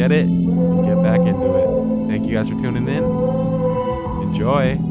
get it and get back into it. Thank you guys for tuning in. Enjoy.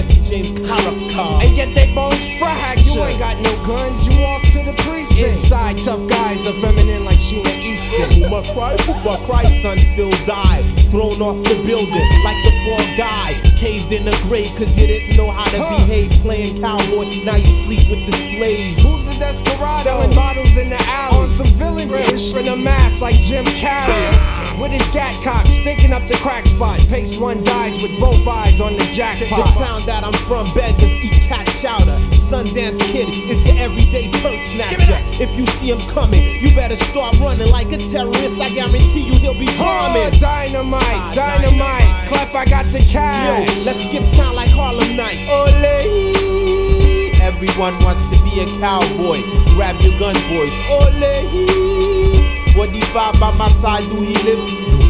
Jesse James. And get their bones fractured. You ain't got no guns, you off to the precinct. Inside, tough guys are feminine like Sheena Easton. Puma cry, Puma cry, son still died. Thrown off the building like the fall guy. Caved in the grave cause you didn't know how to Huh. behave. Playing cowboy, now you sleep with the slaves. Who's the desperado? Selling bottles in the alley. On some villain in a mask like Jim Carrey. With his gat cock sticking up the crack spot. Pace one dies with both eyes on the jackpot. The town that I'm from beggars eat cat chowder. Sundance Kid is your everyday perk snatcher. If you see him coming, you better start running like a terrorist. I guarantee you he'll be Oh, dynamite, Ah, dynamite. dynamite. Clef, I got the Yo, cash. let's skip town like Harlem Nights. Ole. Everyone wants to be a cowboy. Grab your gun, boys. Ole. 45 by my side, do he live?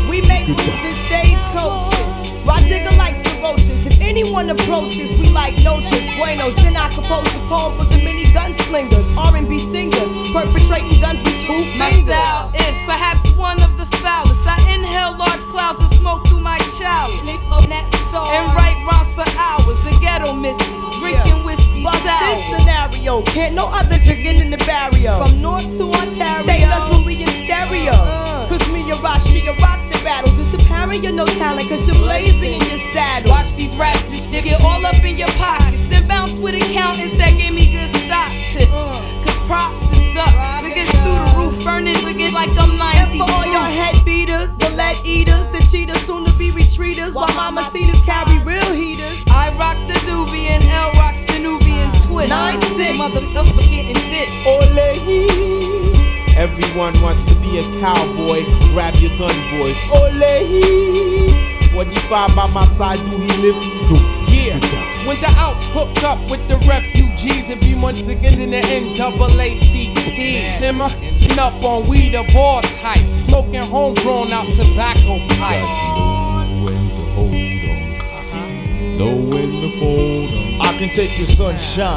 We make moves in stagecoaches. Rodiga likes the roaches. If anyone approaches, we like noches. Buenos, then I compose a poem for the mini gunslingers, R&B singers, perpetrating guns with two My fingers. style is perhaps one of the foulest. I inhale large clouds of smoke through my chalice. And write rhymes for hours. The ghetto missing, drinking whiskey Bust sour. this scenario. Can't no others again in the barrier. From North to Ontario. Say us when we in stereo. Uh. Cause me and Rashi rock the battles. It's apparent you're no talent, cause you're blazing in your saddle. Watch these raps, this nigga get all up in your pockets. Then bounce with accountants that give me good stock tips. Cause props is up. Niggas through the roof, burning niggas like I'm 90. And for all your head beaters, the lead eaters, the cheaters, soon to be retreaters, while mama cedars carry real heaters. I rock the doobie and L rocks the Nubian twist. Nine six. Motherfucker getting dick. Ole. Everyone wants to be a cowboy. Grab your gun, boys. Ole. 45 by my side, do he live? Do. Yeah, when the outs hooked up with the refugees, it be once again in the NAACP. Them uh, up on weed of all types, smoking homegrown out tobacco pipes. when to hold on. Know when to fold on. I can take your sunshine,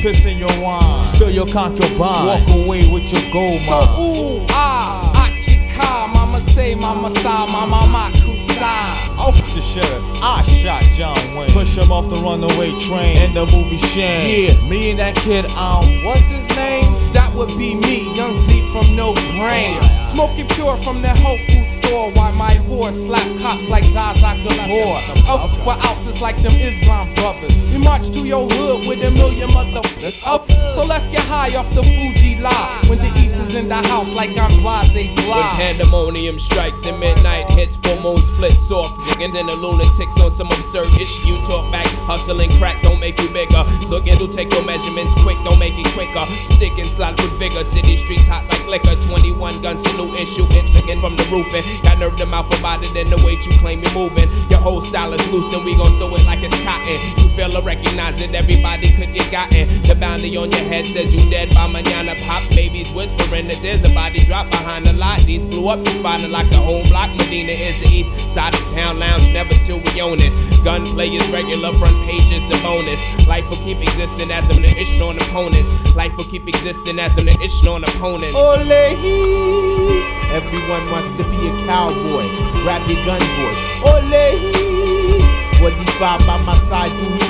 piss in your wine, steal your contraband, walk away with your gold So mine. ooh ah, achika, mama say, mama sa, mama makusa. Off the sheriff, I shot John Wayne. Push him off the runaway train in the movie Shane. Yeah, me and that kid, um, what's his name? That would be me, young Z from No Brain. Smoking pure from the health food store while my horse slap cops like Zsa Zsa Gabor. Up with ounces like them Islam brothers. We march to your hood with a million motherfuckers up. So let's get high off the Fuji lie. When the East is in the house like I'm Blase When pandemonium strikes and midnight hits, full moon splits off. And then the lunatics on some absurd issue. You talk back, hustling crack don't make you bigger. So again, do take your measurements quick, don't make it quicker. Stick and slide with vigor. City streets hot like liquor. 21 gun salute issue. It's sticking from the roofing. Got nerve to mouth about it and the way you claim you're moving. Your whole style is loose and we gon' sew it like it's cotton. You feel or recognize it, everybody could get gotten. The bounty on your head says you dead by manana. Pop babies whispering that there's a body drop behind the lot. These blew up the spot and like the whole block. Medina is the east side of town lounge, never till we own it. Gunplay is regular, front page is the bonus. Life will keep existing as I'm the issue on opponents. Life will keep existing as I'm the issue on opponents. Ole. Everyone wants to be a cowboy. Grab your gun, boys. Ole. 45 by my side, do he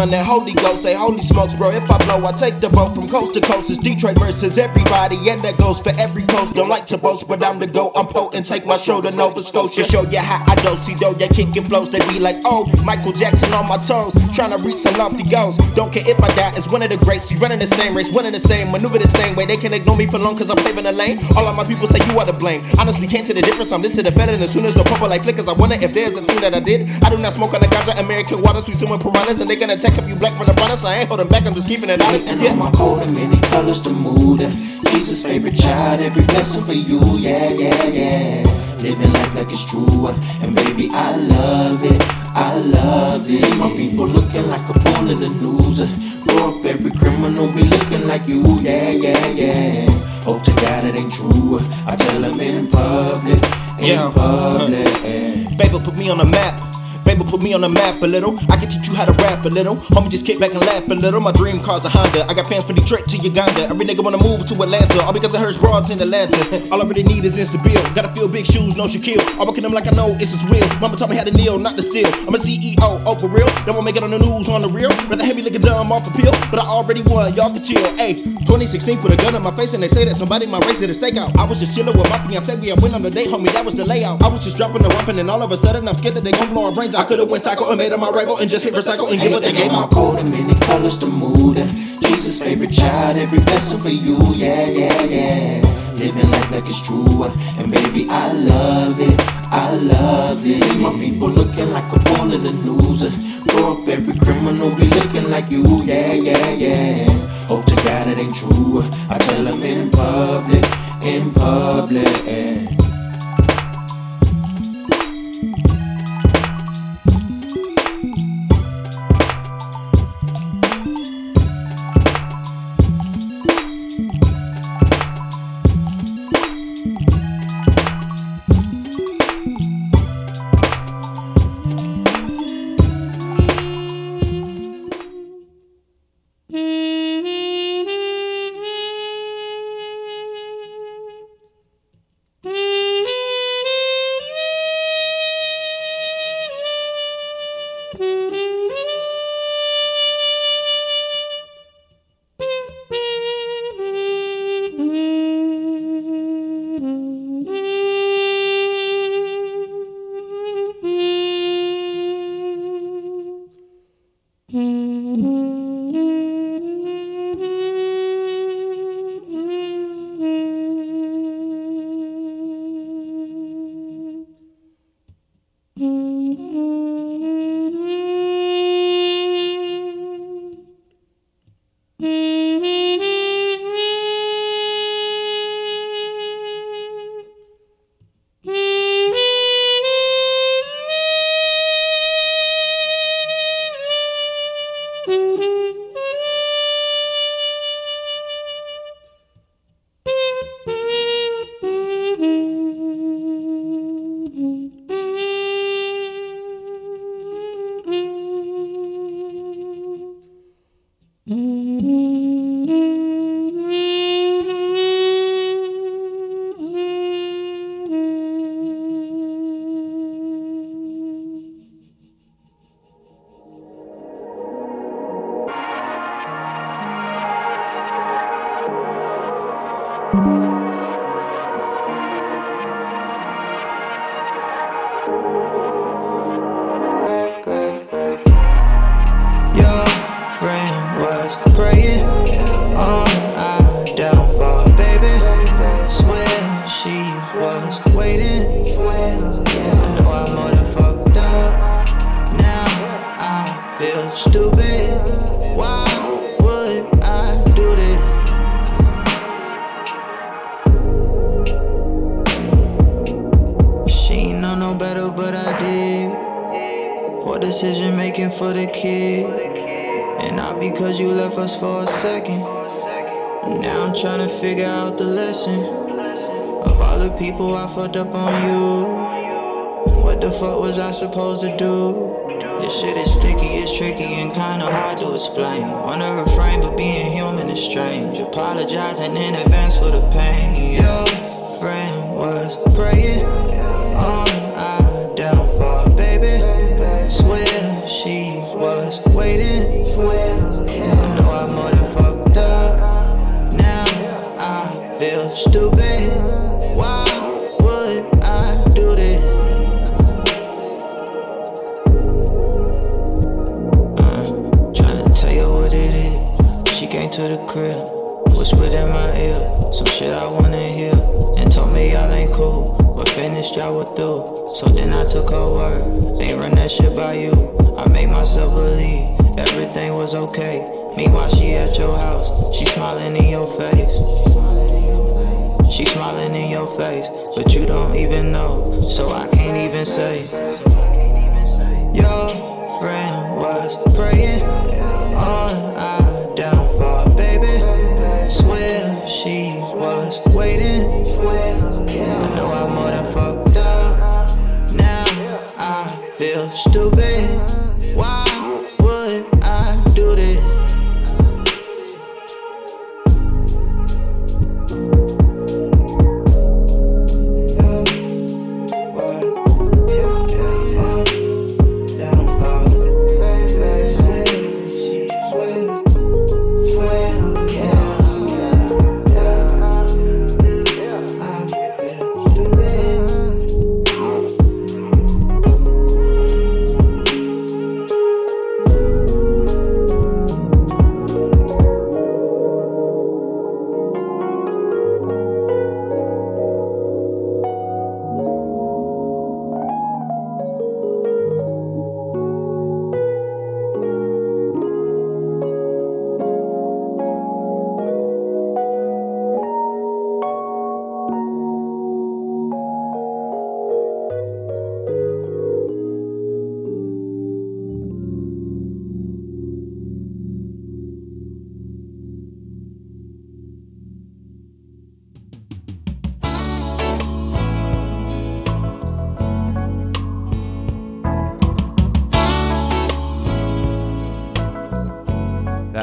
Son, and Holy Ghost. Say, Holy smokes, bro. If I blow, I take the boat from coast to coast. It's Detroit versus everybody, and that goes for every coast. Don't like to boast, but I'm the go. I'm potent. Take my show to Nova Scotia. Show you how I do. See, though, yeah, kicking flows. They be like, oh, Michael Jackson on my toes. Trying to reach some lofty goals. Don't care if I die, it's one of the greats. We running the same race, winning the same, maneuver the same way. They can ignore me for long, cause I'm paving the lane. All of my people say you are to blame. Honestly, can't see the difference. I'm listed better than as soon as the purple light flickers. I wonder if there's a thing that I did. I do not smoke on the ganja, American water, sweet swimming piranhas, and they gonna you black from the front. So I ain't holding back, I'm just keeping it honest. And Yeah. my coat in many colors to mood. Jesus' favorite child, every blessing for you, yeah, yeah, yeah. Living life like it's true, uh, and baby, I love it, I love it. See my people looking like a fool in the news. Uh. Grow up, every criminal be looking like you, yeah, yeah, yeah. Hope to God it ain't true. Uh. I tell them in public, in Yeah. public. Favor put me on the map. Favor put me on the map a little. I can teach you how to rap a little. Homie, just kick back and laugh a little. My dream car's a Honda. I got fans from Detroit to Uganda. Every nigga wanna move to Atlanta. All because I heard broads in Atlanta. All I really need is insta bill. Gotta feel big shoes, no Shaquille. I walk in them like I know it's his will. Mama taught me how to kneel, not to steal. I'm a CEO, oh for real. Don't wanna make it on the news on the real. Rather have me looking dumb off appeal. But I already won, y'all can chill. Hey, 2016 put a gun in my face and they say that somebody might race it a stakeout. I was just chilling with my fiance. We had went on the date, homie. That was the layout. I was just dropping the weapon and all of a sudden I'm scared that they gon' blow our brains out. I could've went psycho and made them my rival and just hit recycle and give they gave my out. coat in many colors to mood. Jesus' favorite child, every blessing for you, yeah, yeah, yeah. Living life like it's true, uh, and baby, I love it, I love it. See my people looking like a fool in the news. Uh, grow up, every criminal be looking like you, yeah, yeah, yeah. Hope to God it ain't true. Uh, I tell them in public, in public.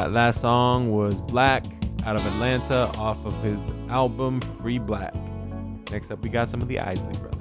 That last song was 6lack out of Atlanta off of his album Free 6lack. Next up, we got some of the Isley Brothers.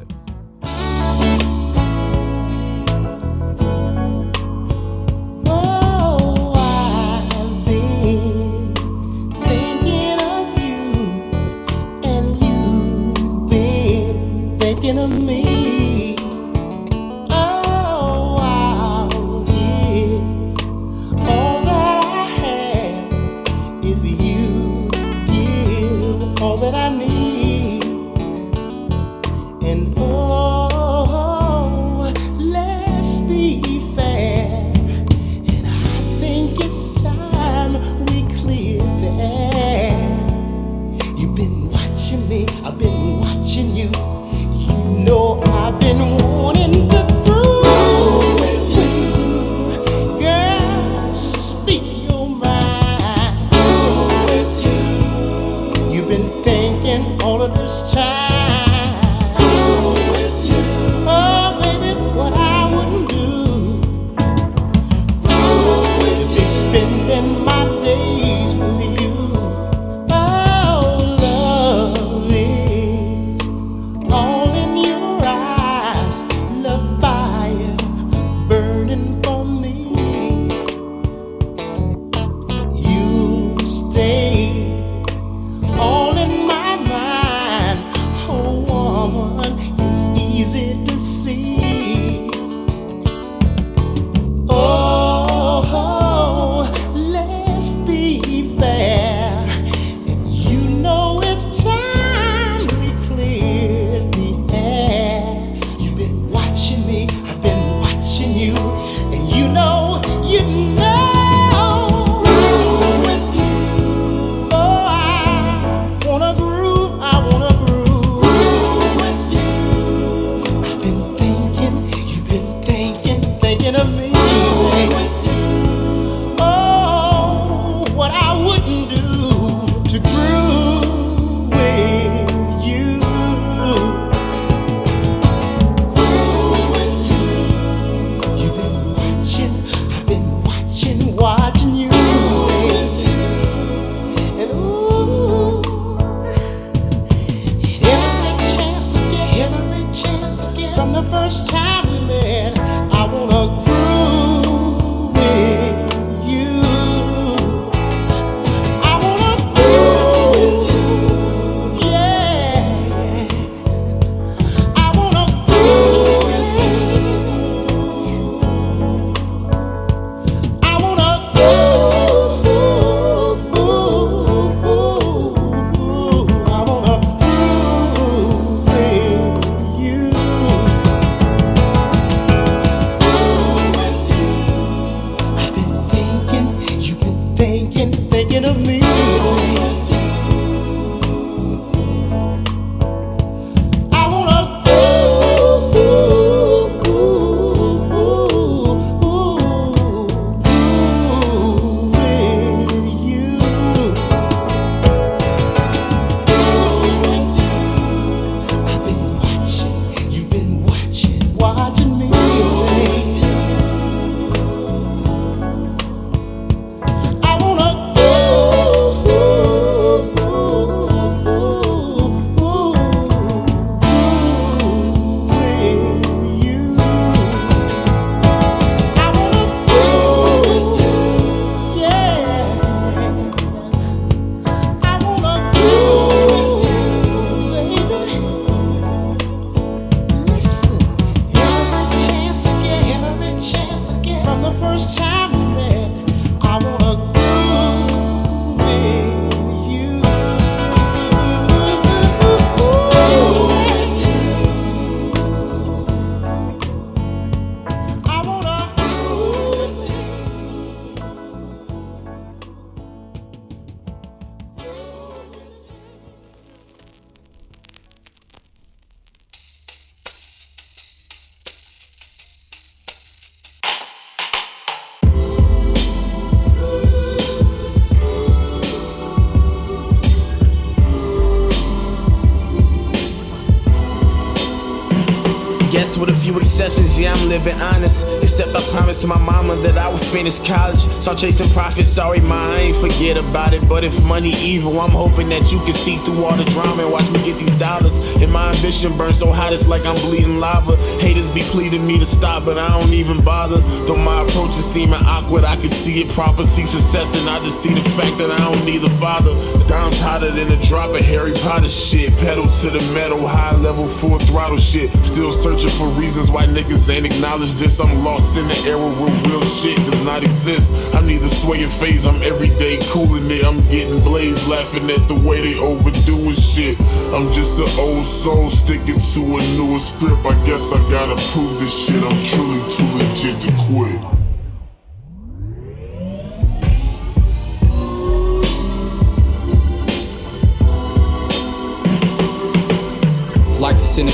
Living honest. Except I promised my mama that I would finish college. So I'm chasing profits, sorry, ma, I ain't forget about it. But if money evil, I'm hoping that you can see through all the drama and watch me get these dollars. And my ambition burns so hot, it's like I'm bleeding lava. Haters be pleading me to stop, but I don't even bother. Though my approach is seeming awkward, I can see it proper, see success, and I just see the fact that I don't need a father. The dime's hotter than a drop of Harry Potter shit. Pedal to the metal, high level, full throttle shit. Still searching for reasons why niggas ain't acknowledge this. I'm lost in the era where real shit does not exist. I'm neither swaying phase, I'm everyday cooling it. I'm getting blazed, laughing at the way they overdoing shit. I'm just an old soul sticking to a newer script. I guess I gotta prove this shit. I'm truly too legit to quit.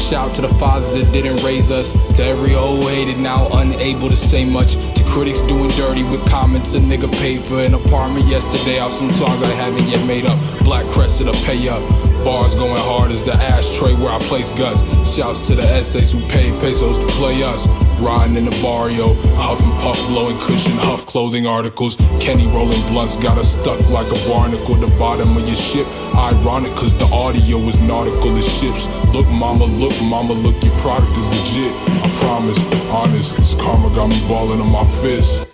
Shout to the fathers that didn't raise us. To every old hated now unable to say much. To critics doing dirty with comments. A nigga paid for an apartment yesterday off some songs I haven't yet made up. Black crested a pay up. Bars going hard as the ashtray where I place guts. Shouts to the essays who paid pesos to play us. Riding in the barrio, huff and puff, blowing cushion, huff clothing articles. Kenny rolling blunts, got us stuck like a barnacle. The bottom of your ship, ironic, cause the audio is nautical as ships. Look, mama, look, mama, look, your product is legit. I promise, honest, this karma got me balling on my fist.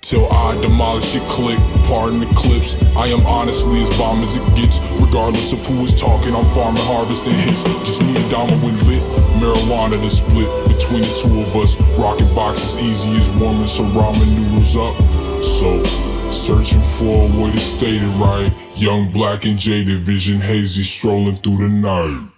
Till I demolish your click, pardon the clips. I am honestly as bomb as it gets. Regardless of who is talking, I'm farming, harvesting hits. Just me and Dama when lit. Marijuana to split between the two of us. Rocking boxes easy as warming some ramen noodles up. So, searching for a way to state it right. Young, black, and jaded, vision hazy, strolling through the night.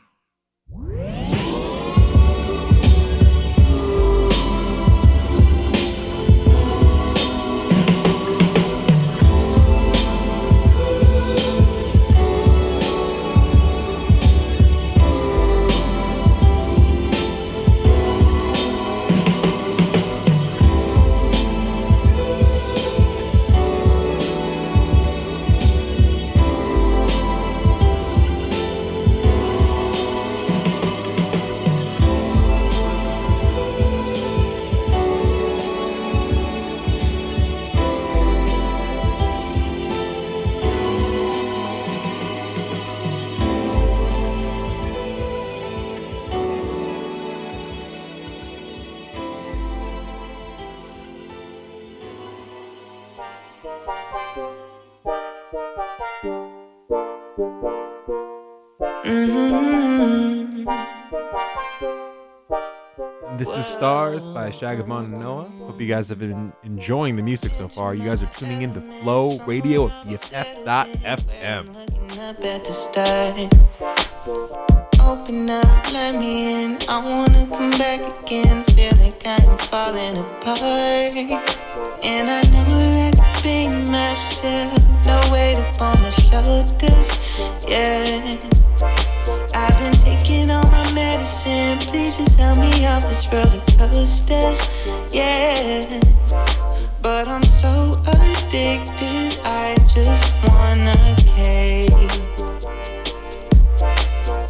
Shagabond and Noah. Hope you guys have been enjoying the music so far. You guys are tuning into Flow Radio at start. Open up, let me in. I wanna come back again. Feel like I'm falling apart. And I be myself. No weight upon my shoulders. Yeah. I've been taking all my medicine. Please just help me off this roller coaster. Yeah. But I'm so addicted. I just wanna cave.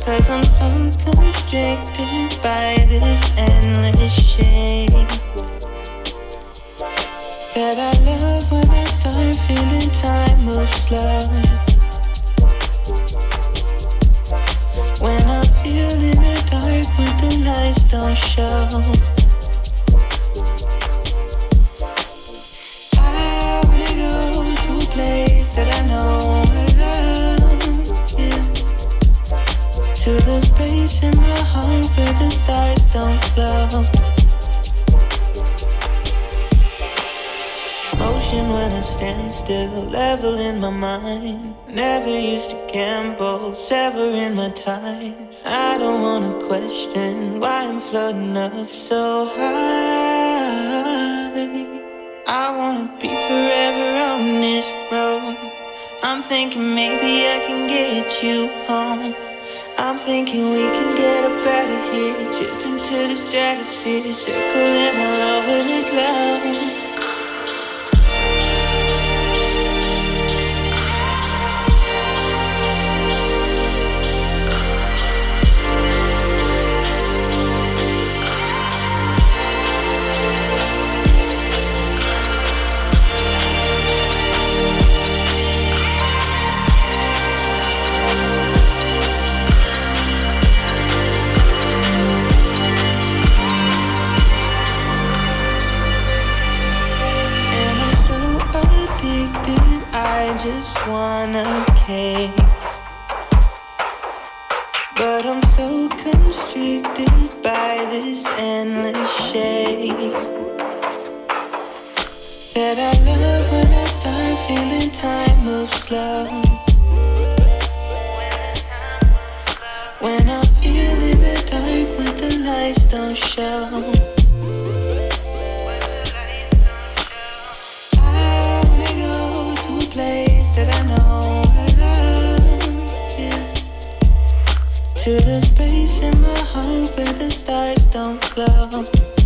Cause I'm so constricted by this endless shame. That I love when I start feeling time move slow. The lights don't show. I wanna go to a place that I know. To the space in my heart where the stars don't glow. Motion when I stand still, level in my mind. Never used to gamble, sever in my time. I don't wanna question why I'm floating up so high. I wanna be forever on this road. I'm thinking maybe I can get you home. I'm thinking we can get up out of here, drift into the stratosphere, circling all over the globe. Just wanna. But I'm so constricted by this endless shade. That I love when I start feeling time move slow. When I feel in the dark when the lights don't show. To the space in my heart where the stars don't glow.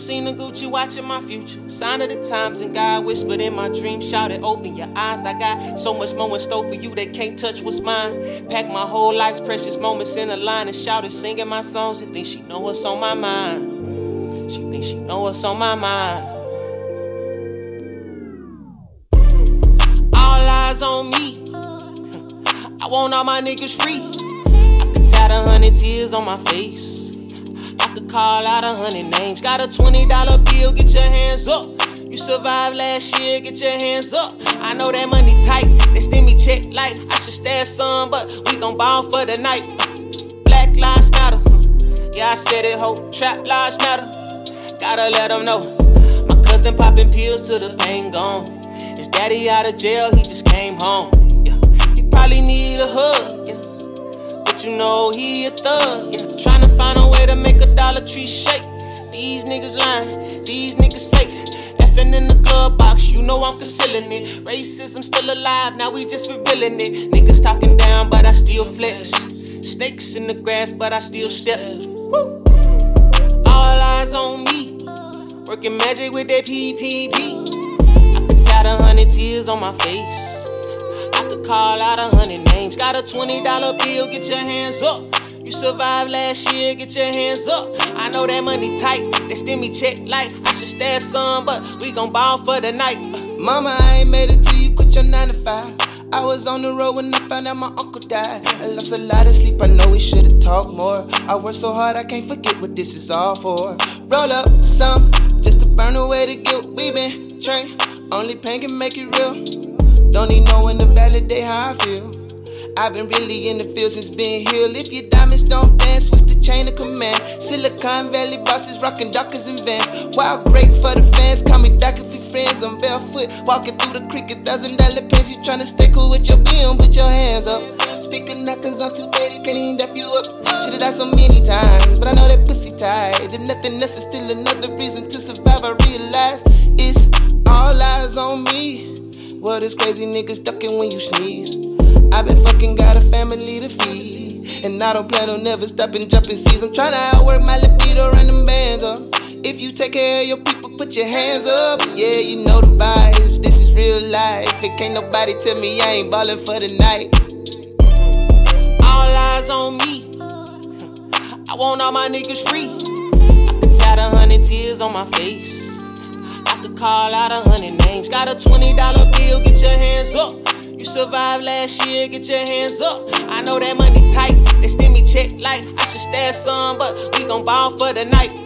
Seen a Gucci watching my future. Sign of the times, and God whispered in my dream, shouted, Open your eyes. I got so much more in store for you that can't touch what's mine. Pack my whole life's precious moments in a line and shouted, singing my songs. And think she know what's on my mind. She think she know what's on my mind. All eyes on me. I want all my niggas free. I could tat a hundred tears on my face. Call out a hundred names. Got a twenty dollar bill, get your hands up. You survived last year, get your hands up. I know that money tight, they send me check like I should stash some, but we gon' ball for the night. Black lives matter, yeah I said it, ho. Trap lives matter, gotta let them know. My cousin popping pills till the pain gone. His daddy out of jail, he just came home. Yeah, he probably need a hug. Yeah. But you know he a thug, yeah. Dollar Tree shake. These niggas lying, these niggas fake. Effing in the glove box, you know I'm concealing it. Racism still alive, now we just revealing it. Niggas talking down, but I still flex. Snakes in the grass, but I still step. Woo. All eyes on me, working magic with that PPP. I could tat a hundred tears on my face. I could call out a hundred names. Got a twenty dollar bill, get your hands up. You survived last year, get your hands up. I know that money tight, they send me check like I should stash some, but we gon' ball for the night. Mama, I ain't made it till you quit your 9 to 5. I was on the road when I found out my uncle died. I lost a lot of sleep, I know we should've talked more. I worked so hard, I can't forget what this is all for. Roll up some, just to burn away the guilt. We been trained, only pain can make it real. Don't need no one to validate how I feel. I've been really in the field since being healed. If your diamonds don't dance, switch the chain of command. Silicon Valley bosses rocking Dockers and Vans. Wild great for the fans, call me Doc if we friends. I'm barefoot, walking through the creek, a thousand dollar pants. You tryna stay cool with your BM, put your hands up. Speaking knockers, I'm too faded, can't even dap you up. Should've died so many times, but I know that pussy tight. If nothing else is still another reason to survive, I realize it's all eyes on me. What is crazy niggas ducking when you sneeze? I've been fucking got a family to feed. And I don't plan on never stopping jumping seas. I'm tryna outwork my libido, run them bands up. If you take care of your people, put your hands up. Yeah, you know the vibes. This is real life. It can't nobody tell me I ain't ballin' for the night. All eyes on me. I want all my niggas free. I could tat a hundred tears on my face. Call out a hundred names. Got a twenty dollar bill, get your hands up. You survived last year, get your hands up. I know that money tight, they send me check like I should stash some, but we gon' ball for the night.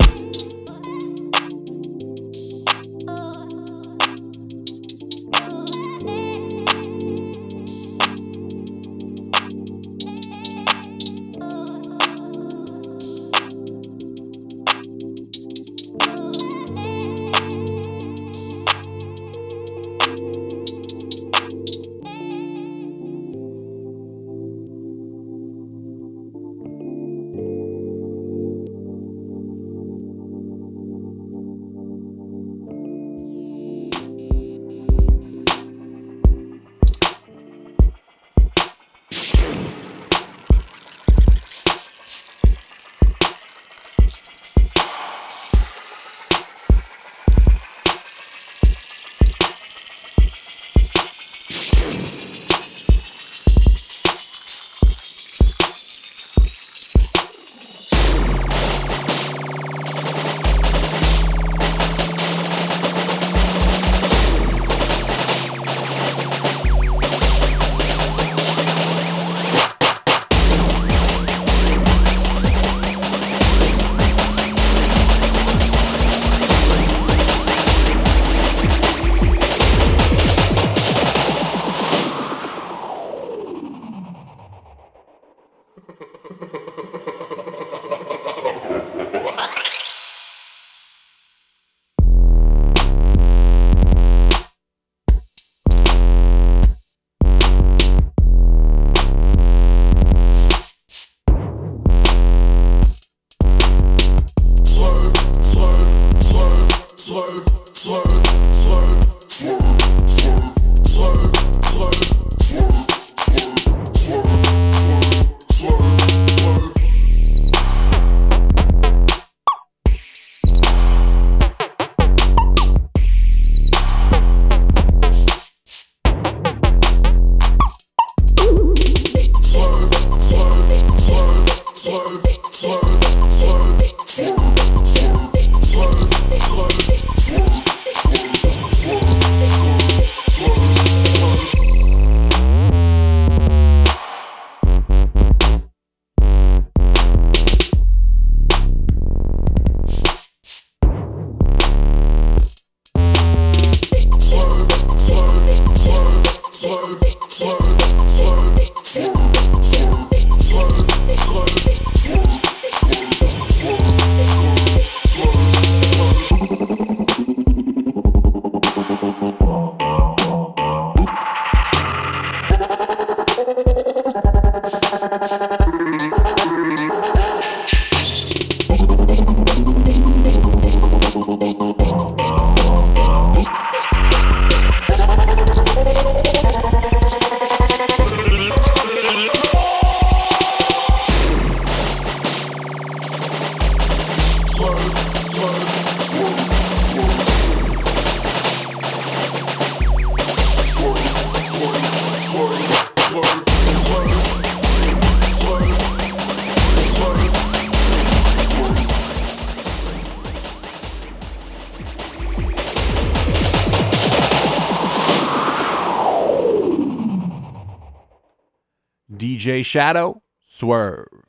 Shadow Swerve.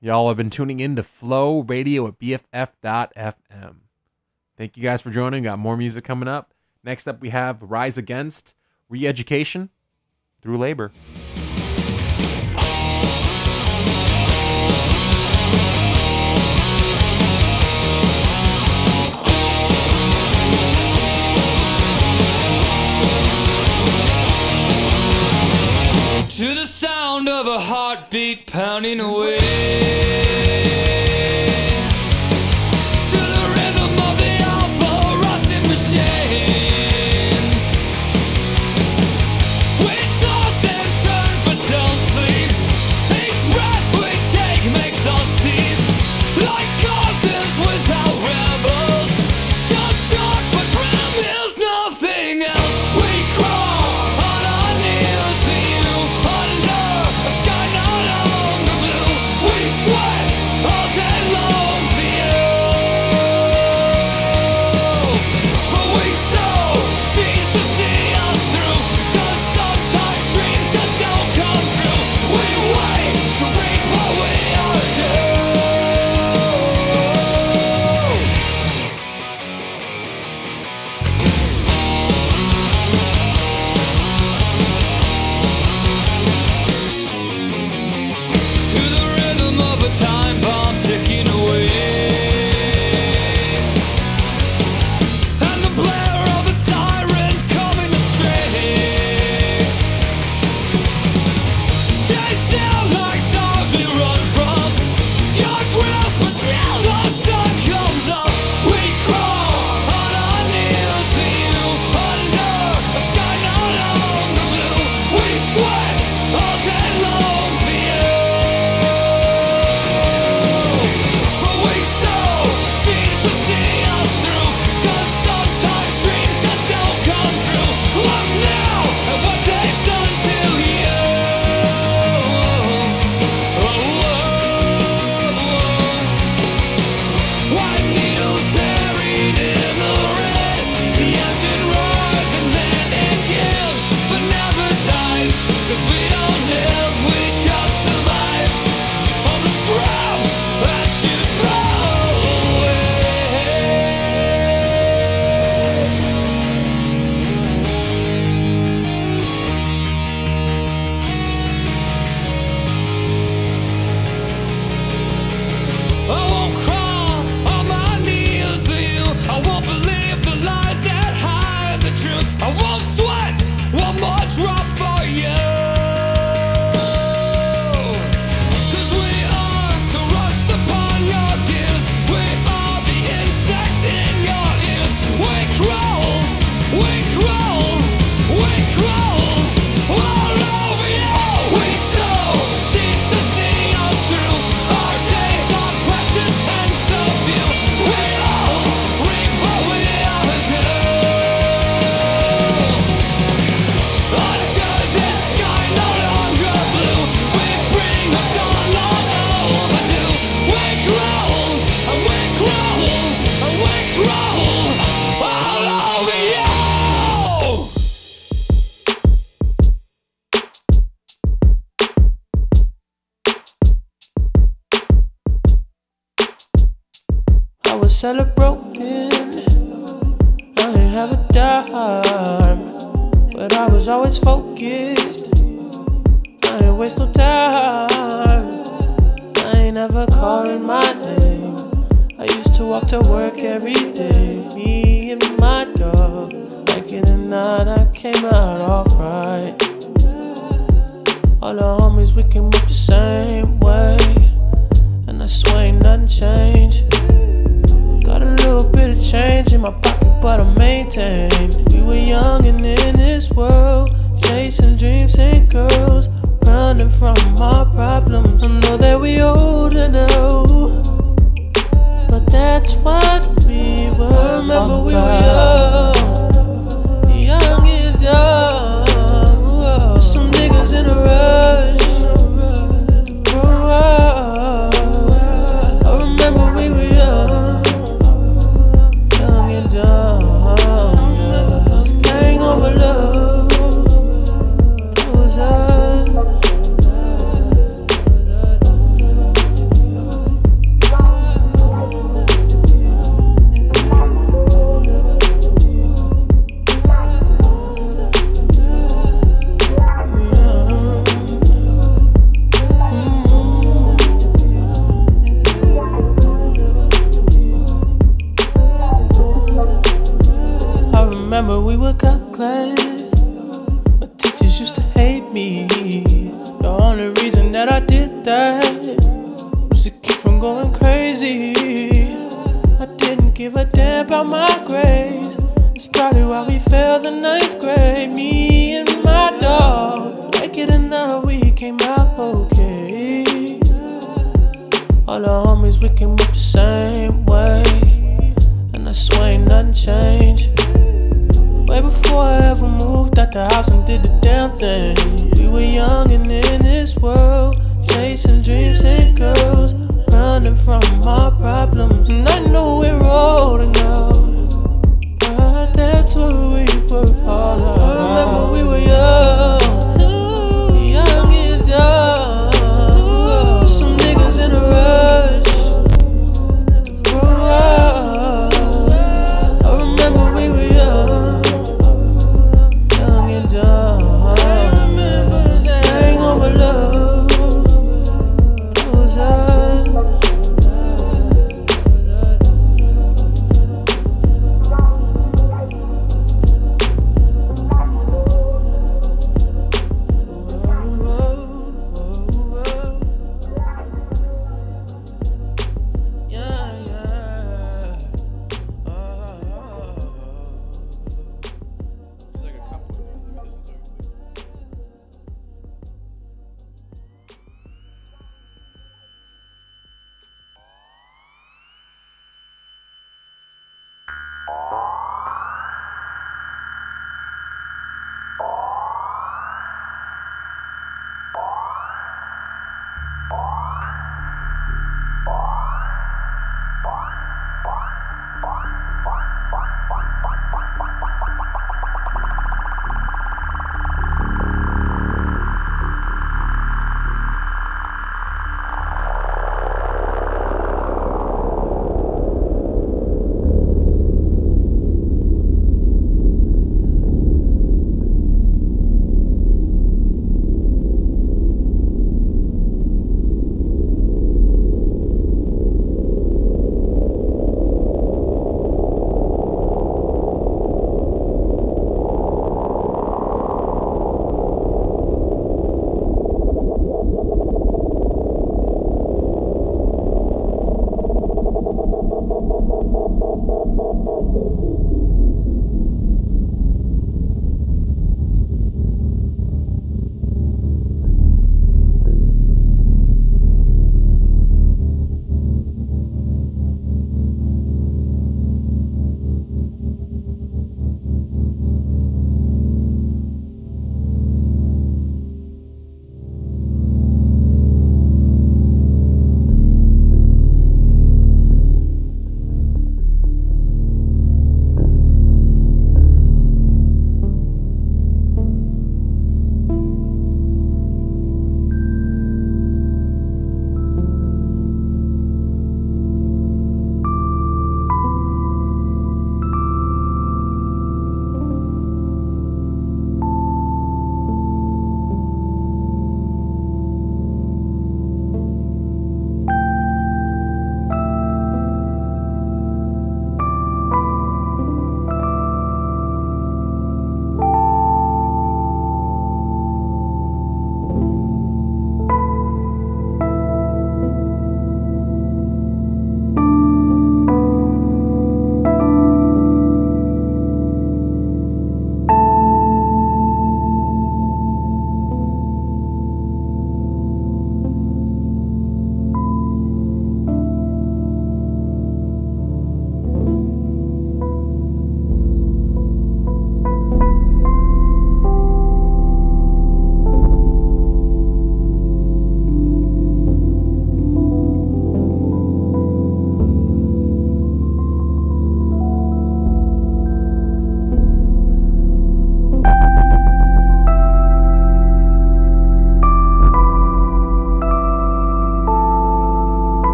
Y'all have been tuning in to Flow Radio at BFF.FM. Thank you guys for joining. Got more music coming up. Next up, we have Rise Against Re Education Through Labor. to the of a heartbeat pounding away. swear before I ever moved out the house and did the damn thing. We were young and in this world, chasing dreams and girls, running from our problems. And I know we're old enough, but that's what we were all about. I remember we were young.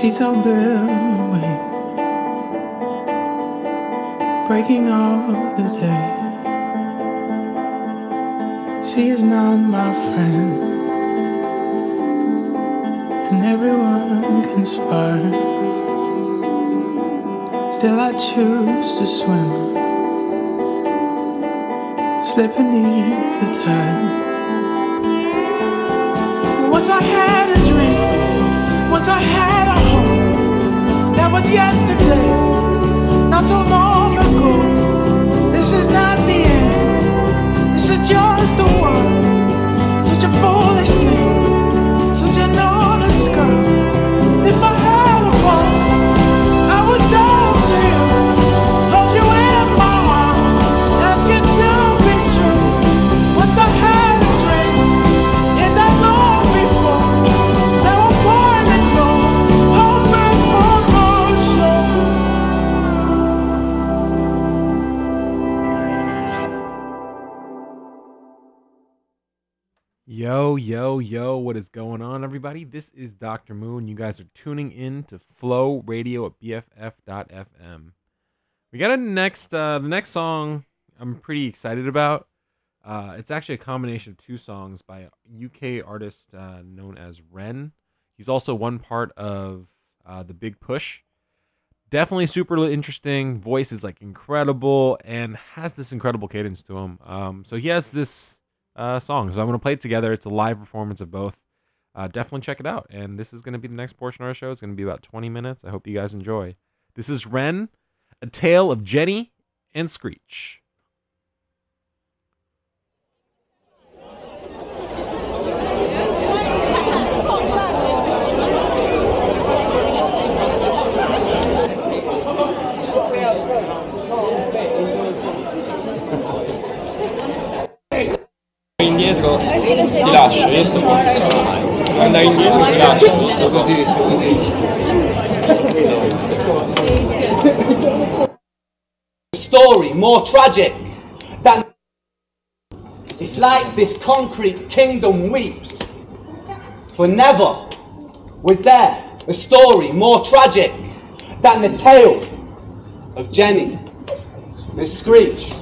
She's all billowing, breaking off the day. She is not my friend, and everyone conspires. Still, I choose to swim, slip beneath the tide. Once I had once I had a hope. That was yesterday, not so long ago. This is not the end, this is just the world. Such a foolish thing, on, everybody? This is Dr. Moon. You guys are tuning in to Flow Radio at BFF.FM. We got a next, uh, the next song I'm pretty excited about. Uh, it's actually a combination of two songs by a UK artist uh, known as Ren. He's also one part of uh, The Big Push. Definitely super interesting. Voice is like incredible and has this incredible cadence to him. Um, so he has this uh, song. So I'm going to play it together. It's a live performance of both. Uh, definitely check it out. And this is going to be the next portion of our show. It's going to be about 20 minutes. I hope you guys enjoy. This is Ren, A Tale of Jenny and Screech. indietro ti lascio, io sto. Story more tragic than it's like this concrete kingdom weeps for never was there a story more tragic than the tale of Jenny and Screech.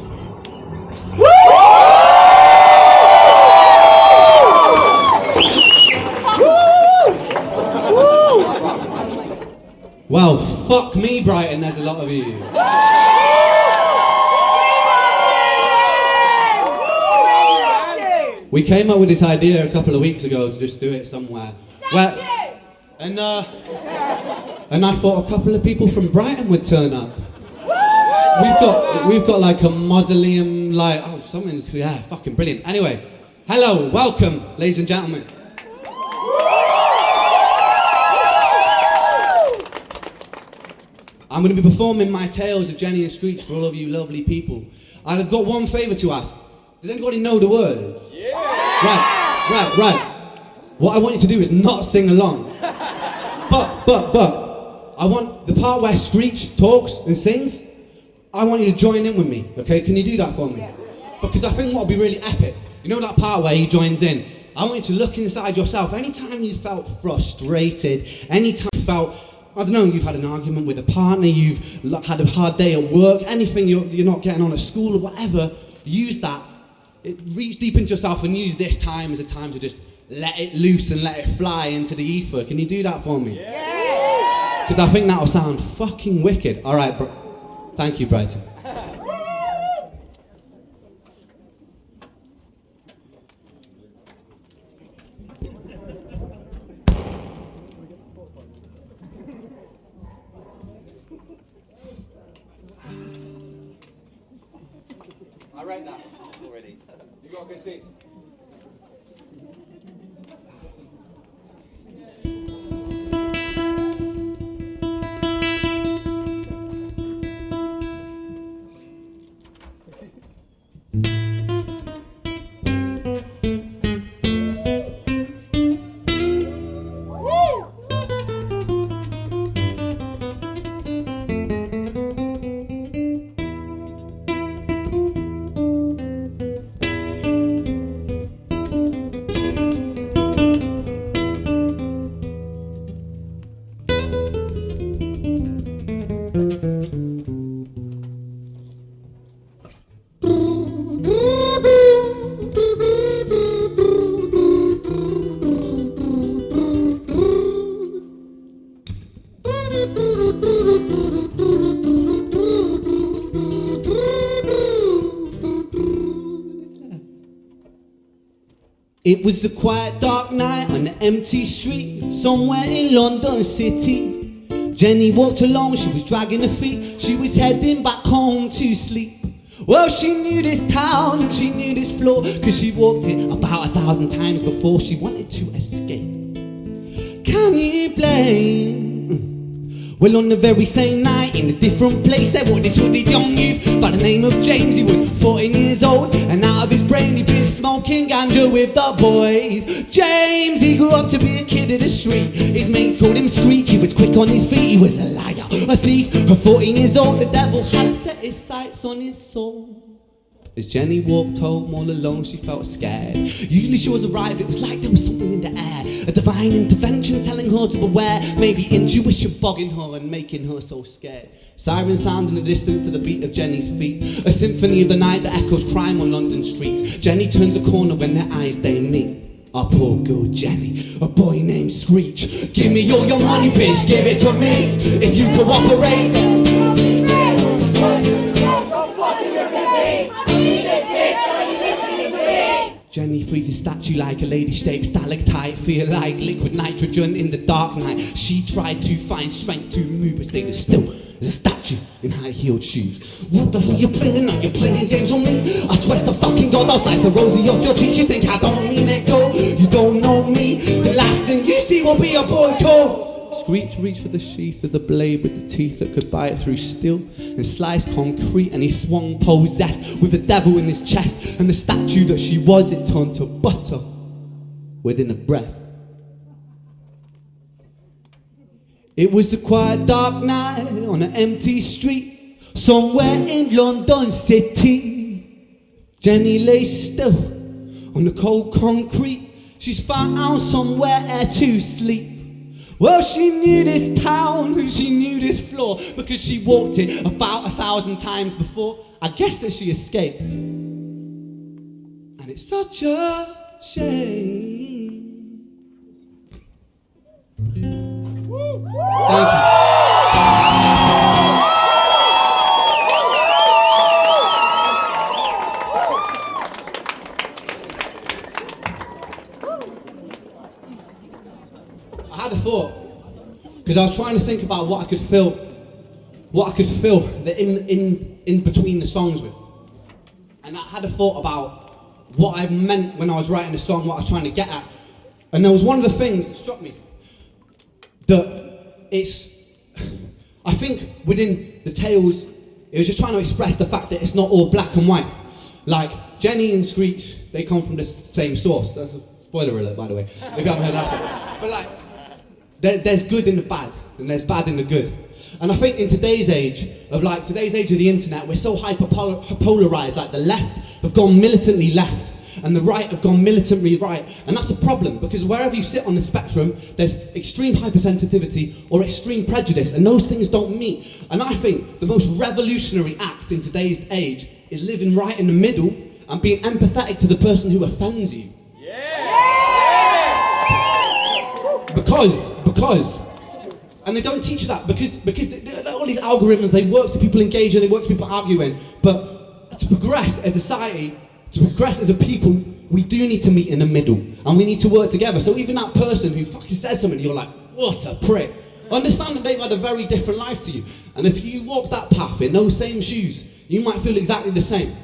Well, fuck me, Brighton, there's a lot of you. We came up with this idea a couple of weeks ago to just do it somewhere. Well, and uh, and I thought a couple of people from Brighton would turn up. We've got we've got like a mausoleum, like oh, someone's yeah, fucking brilliant. Anyway, hello, welcome, ladies and gentlemen. I'm going to be performing my tales of Jenny and Screech for all of you lovely people. I've got one favour to ask. Does anybody know the words? Yeah. Right, right, right. What I want you to do is not sing along. But, but, but, I want the part where Screech talks and sings. I want you to join in with me. Okay, can you do that for me? Because I think what would be really epic. You know that part where he joins in. I want you to look inside yourself. Anytime you felt frustrated, anytime you felt I don't know, you've had an argument with a partner, you've had a hard day at work, anything you're, you're not getting on at school or whatever, use that. It, reach deep into yourself and use this time as a time to just let it loose and let it fly into the ether. Can you do that for me? Because I think that'll sound fucking wicked. All right, bro. Thank you, Brighton. It was a quiet dark night on an empty street somewhere in London City. Jenny walked along, she was dragging her feet. She was heading back home to sleep. Well, she knew this town and she knew this floor, cause she walked it about a thousand times before she wanted to escape. Can you blame? Well, on the very same night, in a different place, there was this hooded young youth by the name of James. He was 14 years old, and out of his brain, he'd been smoking ganja with the boys. James, he grew up to be a kid of the street. His mates called him Screech. He was quick on his feet, he was a liar, a thief. At 14 years old, the devil had set his sights on his soul. As Jenny walked home all alone, she felt scared. Usually she was alright, but it was like there was something in the air. A divine intervention telling her to beware. Maybe intuition bogging her and making her so scared. Sirens sound in the distance to the beat of Jenny's feet. A symphony of the night that echoes crime on London streets. Jenny turns a corner when their eyes they meet. Our poor girl Jenny, a boy named Screech. Give me all your money, bitch, give it to me. If you cooperate, Jenny freezes statue like a lady shaped stalactite. Feel like liquid nitrogen in the dark night. She tried to find strength to move, but stayed still as a statue in high heeled shoes. What the fuck you playing on? You playing games on me? I swear to fucking God, I'll slice the rosy off your cheek. You think I don't mean it, go? You don't know me. The last thing you see will be a boy code. Screech reached for the sheath of the blade with the teeth that could bite through steel and slice concrete, and he swung possessed with the devil in his chest. And the statue that she was, it turned to butter within a breath. It was a quiet dark night on an empty street somewhere in London City. Jenny lay still on the cold concrete. She's found somewhere to sleep. Well, she knew this town and she knew this floor because she walked it about a thousand times before. I guess that she escaped. And it's such a shame. Thank you. Because I was trying to think about what I could fill, what I could fill the in in in between the songs with, and I had a thought about what I meant when I was writing the song, what I was trying to get at, and there was one of the things that struck me that it's, I think within the tales, it was just trying to express the fact that it's not all black and white. Like Jenny and Screech, they come from the same source. That's a spoiler alert, by the way, if you haven't heard that. But like, there, there's good in the bad. and there's bad in the good. And I think in today's age of like today's age of the internet, we're so hyper polarized. Like the left have gone militantly left, and the right have gone militantly right, and that's a problem because wherever you sit on the spectrum, there's extreme hypersensitivity or extreme prejudice, and those things don't meet. And I think the most revolutionary act in today's age is living right in the middle and being empathetic to the person who offends you. Yeah. Because, because, and they don't teach that because because they- they- all these algorithms they work to people engaging, they work to people arguing. But to progress as a society, to progress as a people, we do need to meet in the middle and we need to work together. So even that person who fucking says something, you're like, what a prick. Understand that they've had a very different life to you, and if you walk that path in those same shoes, you might feel exactly the same.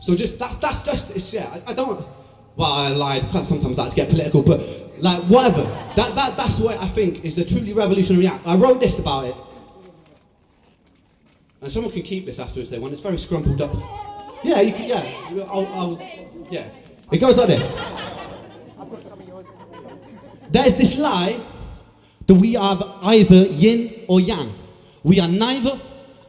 So just that's that's just yeah. I, I don't. Well, I lied. Sometimes I like to get political, but like whatever. That that that's what I think is a truly revolutionary act. I wrote this about it, and someone can keep this afterwards. if They want. It's very scrumpled up. Yeah, you can. Yeah, I'll. I'll yeah. It goes like this. There's this lie that we are either yin or yang. We are neither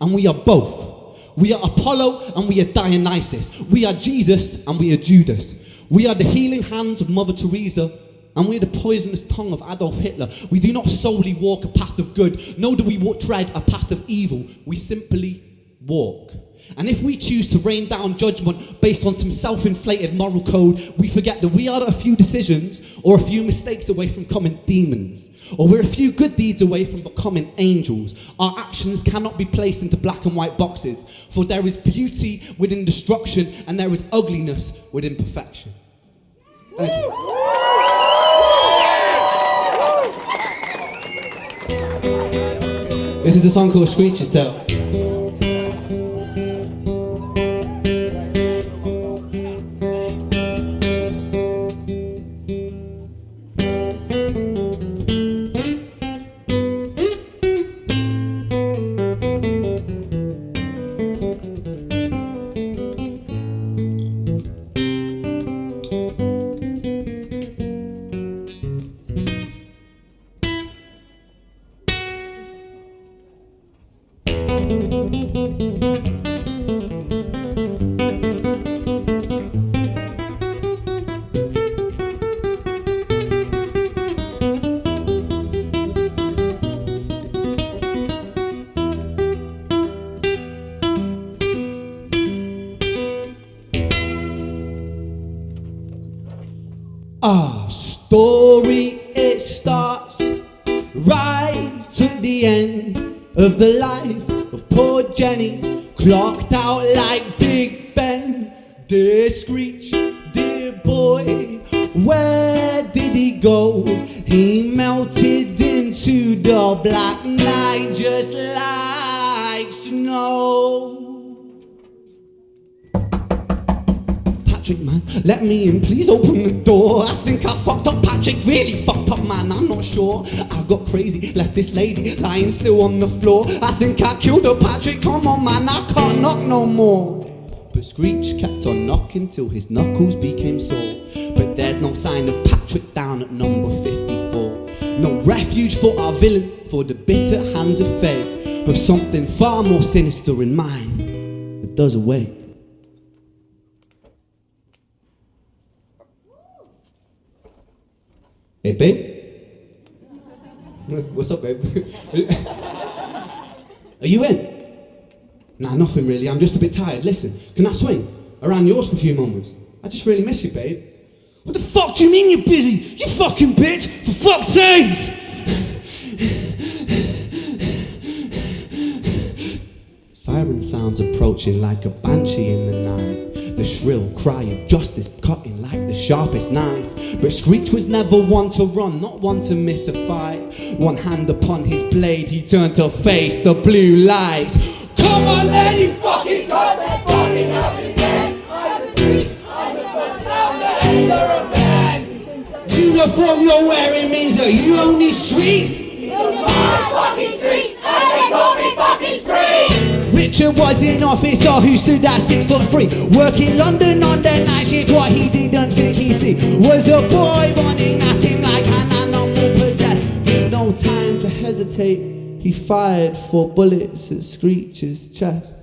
and we are both. We are Apollo and we are Dionysus. We are Jesus and we are Judas. We are the healing hands of Mother Teresa and we are the poisonous tongue of Adolf Hitler. We do not solely walk a path of good, nor do we tread a path of evil. We simply walk. And if we choose to rain down judgment based on some self inflated moral code, we forget that we are a few decisions or a few mistakes away from becoming demons. Or we're a few good deeds away from becoming angels. Our actions cannot be placed into black and white boxes, for there is beauty within destruction and there is ugliness within perfection. Thank you. This is a song called Screech's Tale. The life of poor Jenny, clocked out like Big Ben. Dear Screech, dear boy, where did he go? He melted into the black night just like snow. Patrick, man, let me in. Please open sure. I got crazy, left this lady lying still on the floor. I think I killed her. Patrick, come on, man. I can't knock no more. But Screech kept on knocking till his knuckles became sore. But there's no sign of Patrick down at number 54. No refuge for our villain, for the bitter hands of fate. Of something far more sinister in mind that does away. Babe. What's up, babe? Are you in? Nah, nothing really. I'm just a bit tired. Listen, can I swing around yours for a few moments? I just really miss you, babe. What the fuck do you mean you're busy? You fucking bitch! For fuck's sakes! Siren sounds approaching like a banshee in the night. The shrill cry of justice cutting like the sharpest knife. But Screech was never one to run, not one to miss a fight. One hand upon his blade, he turned to face the blue lights. Come on, then, you fucking cause that fucking up again. On the street, on the on the you're a man. You know from your wearing means that you these streets. Richard was an officer who stood at six foot three, working London on the night shift. What he didn't think he see was a boy running at him like an animal possessed. With no time to hesitate. he fired four bullets at Screech's chest.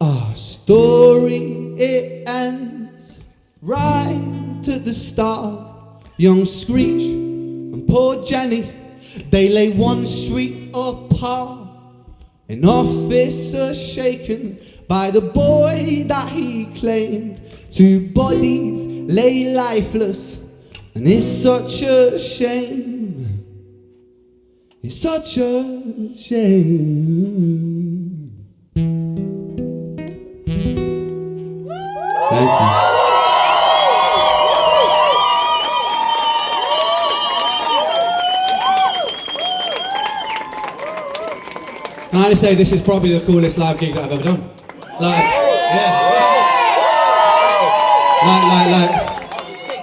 Our story it ends right at the start. Young Screech and poor Jenny, they lay one street apart. An officer shaken by the boy that he claimed. Two bodies lay lifeless, and it's such a shame. It's such a shame. I just say this is probably the coolest live gig that I've ever done? Like, yeah. Like, like,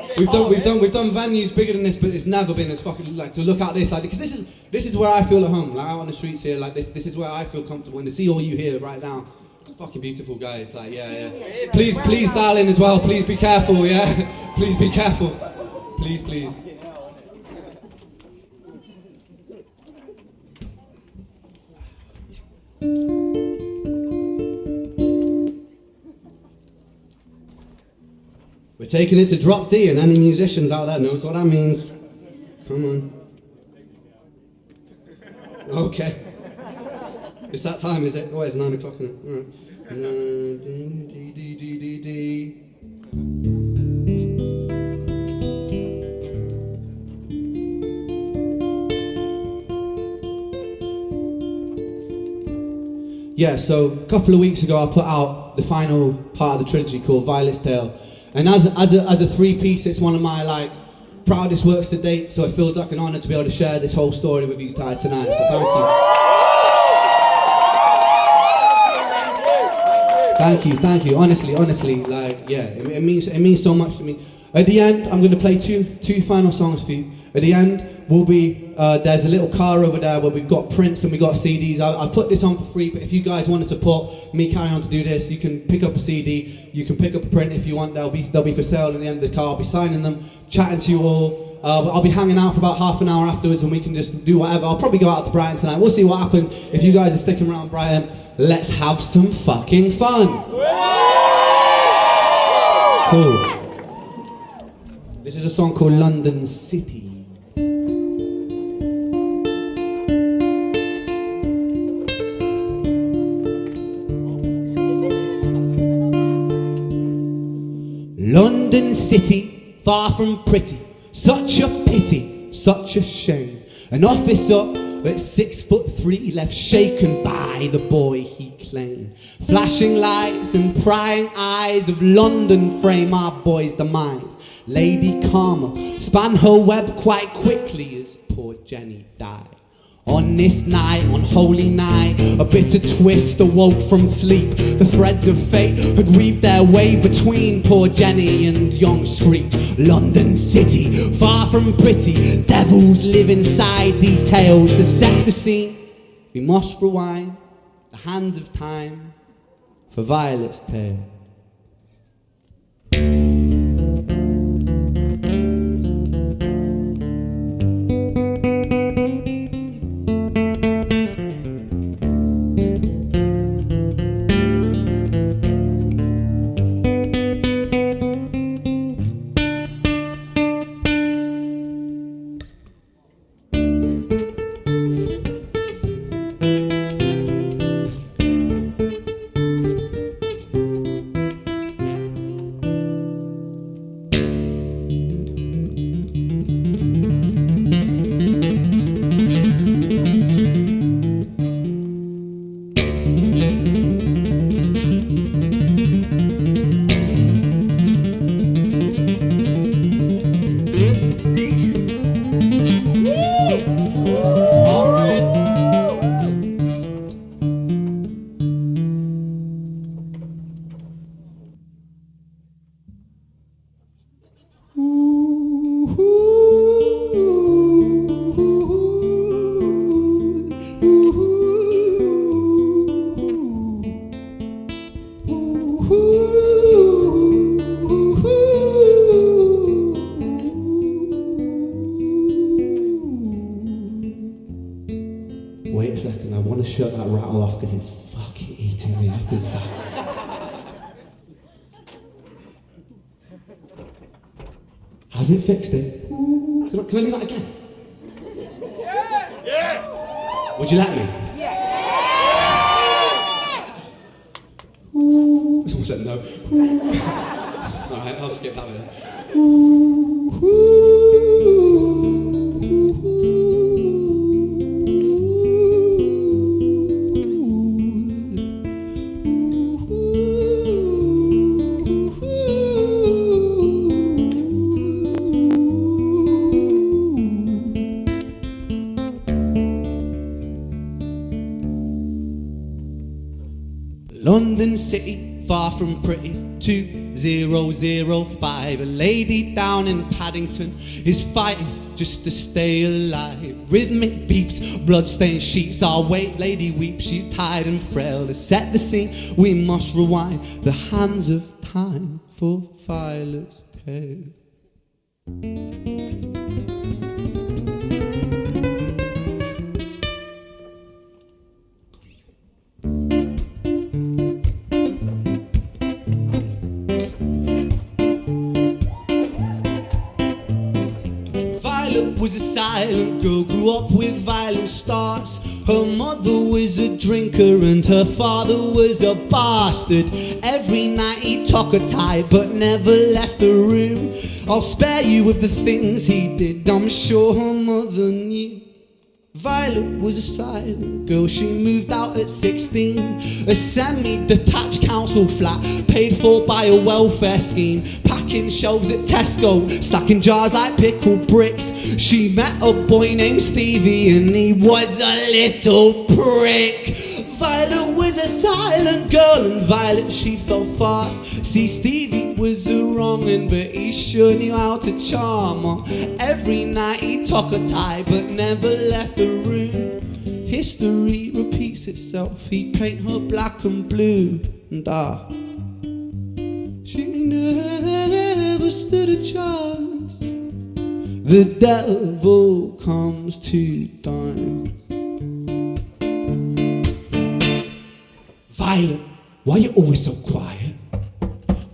like. We've done, we've done, we've done venues bigger than this, but it's never been as fucking like to look at this like because this is this is where I feel at home, like out on the streets here, like this this is where I feel comfortable. And to see all you here right now, it's fucking beautiful, guys. Like, yeah, yeah. Please, please dial in as well. Please be careful, yeah. Please be careful. Please, please. We're taking it to drop D, and any musicians out there knows what that means. Come on. Okay. It's that time, is it? Oh, it's nine o'clock. Isn't it? All right. Uh, Yeah, so a couple of weeks ago, I put out the final part of the trilogy called Violet's Tale, and as as a, as a three piece, it's one of my like proudest works to date. So it feels like an honor to be able to share this whole story with you guys tonight. So thank you. Thank you, thank you. Honestly, honestly, like, yeah, it, it means it means so much to me. At the end, I'm going to play two two final songs for you. At the end, we'll be uh, there's a little car over there where we've got prints and we've got CDs. I, I put this on for free, but if you guys want to support me carrying on to do this, you can pick up a CD, you can pick up a print if you want. They'll be they'll be for sale in the end of the car. I'll be signing them, chatting to you all. Uh, I'll be hanging out for about half an hour afterwards, and we can just do whatever. I'll probably go out to Brighton tonight. We'll see what happens. If you guys are sticking around Brighton, let's have some fucking fun. Cool. This is a song called London City. City, far from pretty, such a pity, such a shame. An officer at six foot three left shaken by the boy he claimed. Flashing lights and prying eyes of London frame our boy's demise. Lady Karma span her web quite quickly as poor Jenny died. On this night, on holy night, a bitter twist awoke from sleep. The threads of fate had weaved their way between poor Jenny and young Screech. London City, far from pretty, devils live inside details to set the scene. We must rewind the hands of time for Violet's tale. Inside. Has it fixed it? Ooh, Can I, can I do that again? Would you let me? Ooh. Someone said no. Ooh. Alright, I'll skip that bit. London 2005. A lady down in Paddington is fighting just to stay alive. Rhythmic beeps, bloodstained sheets. Our wait lady weeps. She's tired and frail. To set the scene, we must rewind the hands of time for Violet's tale. Up with violent stars. Her mother was a drinker and her father was a bastard. Every night he took a tight but never left the room. I'll spare you of the things he did, I'm sure her mother knew. Violet was a silent girl, she moved out at 16. A semi detached council flat, paid for by a welfare scheme. Packing shelves at Tesco, stacking jars like pickled bricks. She met a boy named Stevie, and he was a little prick. Violet was a silent girl, and Violet she fell fast. See, Stevie was a wrongin', but he sure knew how to charm her. Every night he took her tie, but never left the room. History repeats itself. He'd paint her black and blue, ah, she never stood a chance. The devil comes to dine. Violet, why are you always so quiet?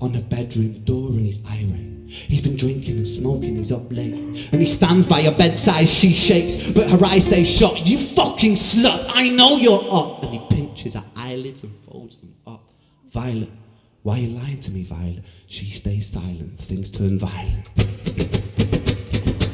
On the bedroom door and he's irate. He's been drinking and smoking, he's up late. And he stands by your bedside, she shakes, but her eyes stay shut. You fucking slut, I know you're up. And he pinches her eyelids and folds them up. Violet, why are you lying to me, Violet? She stays silent, things turn violent.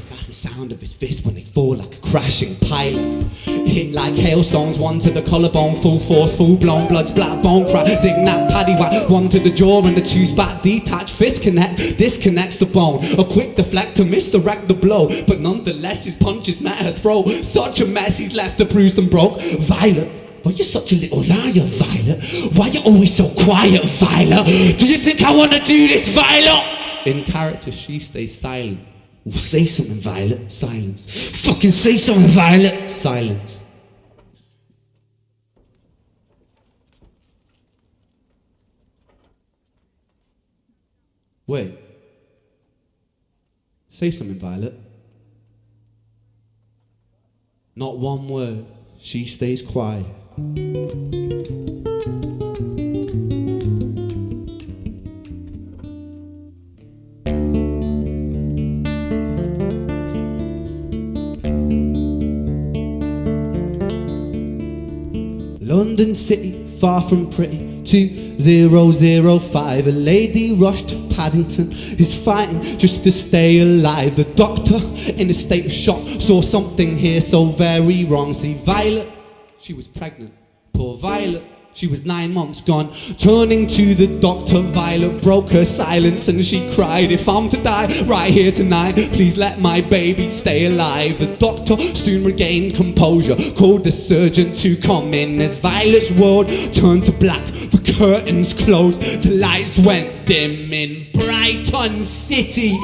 That's the sound of his fist when they fall like a crashing pilot. Hit like hailstones, one to the collarbone, full force, full blown, blood splat, bone crack. Dig that paddy whack, one to the jaw and the two spat detached. Fist connect, disconnects the bone. A quick deflect to misdirect the blow, but nonetheless his punches met her throat. Such a mess, he's left her bruised and broke. Violet. Why you such a little liar, Violet? Why you always so quiet, Violet? Do you think I wanna do this, Violet? In character, she stays silent. Well, say something, Violet. Silence. Fucking say something, Violet. Silence. Wait. Say something, Violet. Not one word. She stays quiet. London City, far from pretty. 2005, a lady rushed to Paddington, He's fighting just to stay alive. The doctor, in a state of shock, saw something here so very wrong. See, Violet, she was pregnant. Poor Violet. She was nine months gone. Turning to the doctor, Violet broke her silence and she cried, If I'm to die right here tonight, please let my baby stay alive. The doctor soon regained composure, called the surgeon to come in as Violet's world turned to black. The curtains closed, the lights went dim in Brighton City,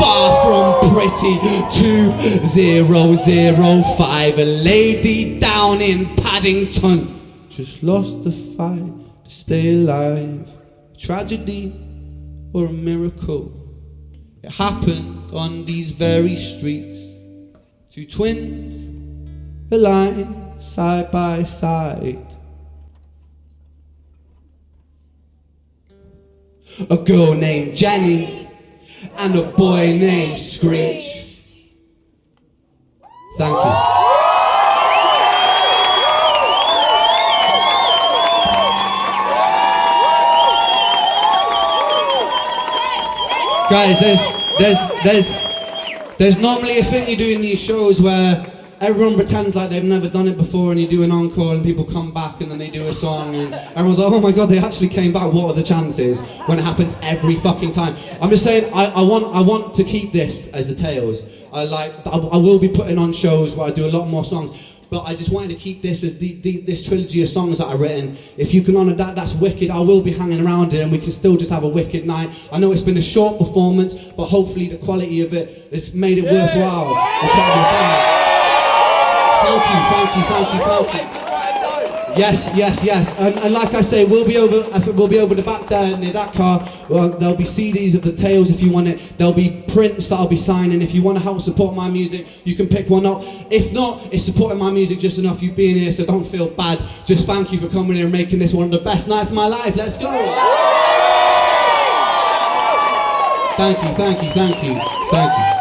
far from pretty. 2005, a lady down in Paddington just lost the fight to stay alive. A tragedy or a miracle. It happened on these very streets. Two twins aligned side by side. A girl named Jenny and a boy named Screech. Thank you. Guys, there's there's there's there's normally a thing you do in these shows where everyone pretends like they've never done it before and you do an encore and people come back and then they do a song and everyone's like, oh my god, they actually came back, what are the chances? When it happens every fucking time. I'm just saying I, I want I want to keep this as the tales. I like I, I will be putting on shows where I do a lot more songs. But I just wanted to keep this as the, the, this trilogy of songs that I've written. If you can honour that, that's wicked. I will be hanging around it and we can still just have a wicked night. I know it's been a short performance, but hopefully the quality of it has made it worthwhile. I'm trying Thank you, thank you, thank you, thank you. Yes, yes, yes. And, and like I say, we'll be over. We'll be over the back there near that car. Well, there'll be CDs of the Tales if you want it. There'll be prints that I'll be signing. If you want to help support my music, you can pick one up. If not, it's supporting my music just enough. You being here, so don't feel bad. Just thank you for coming here and making this one of the best nights of my life. Let's go. Thank you, thank you, thank you, thank you.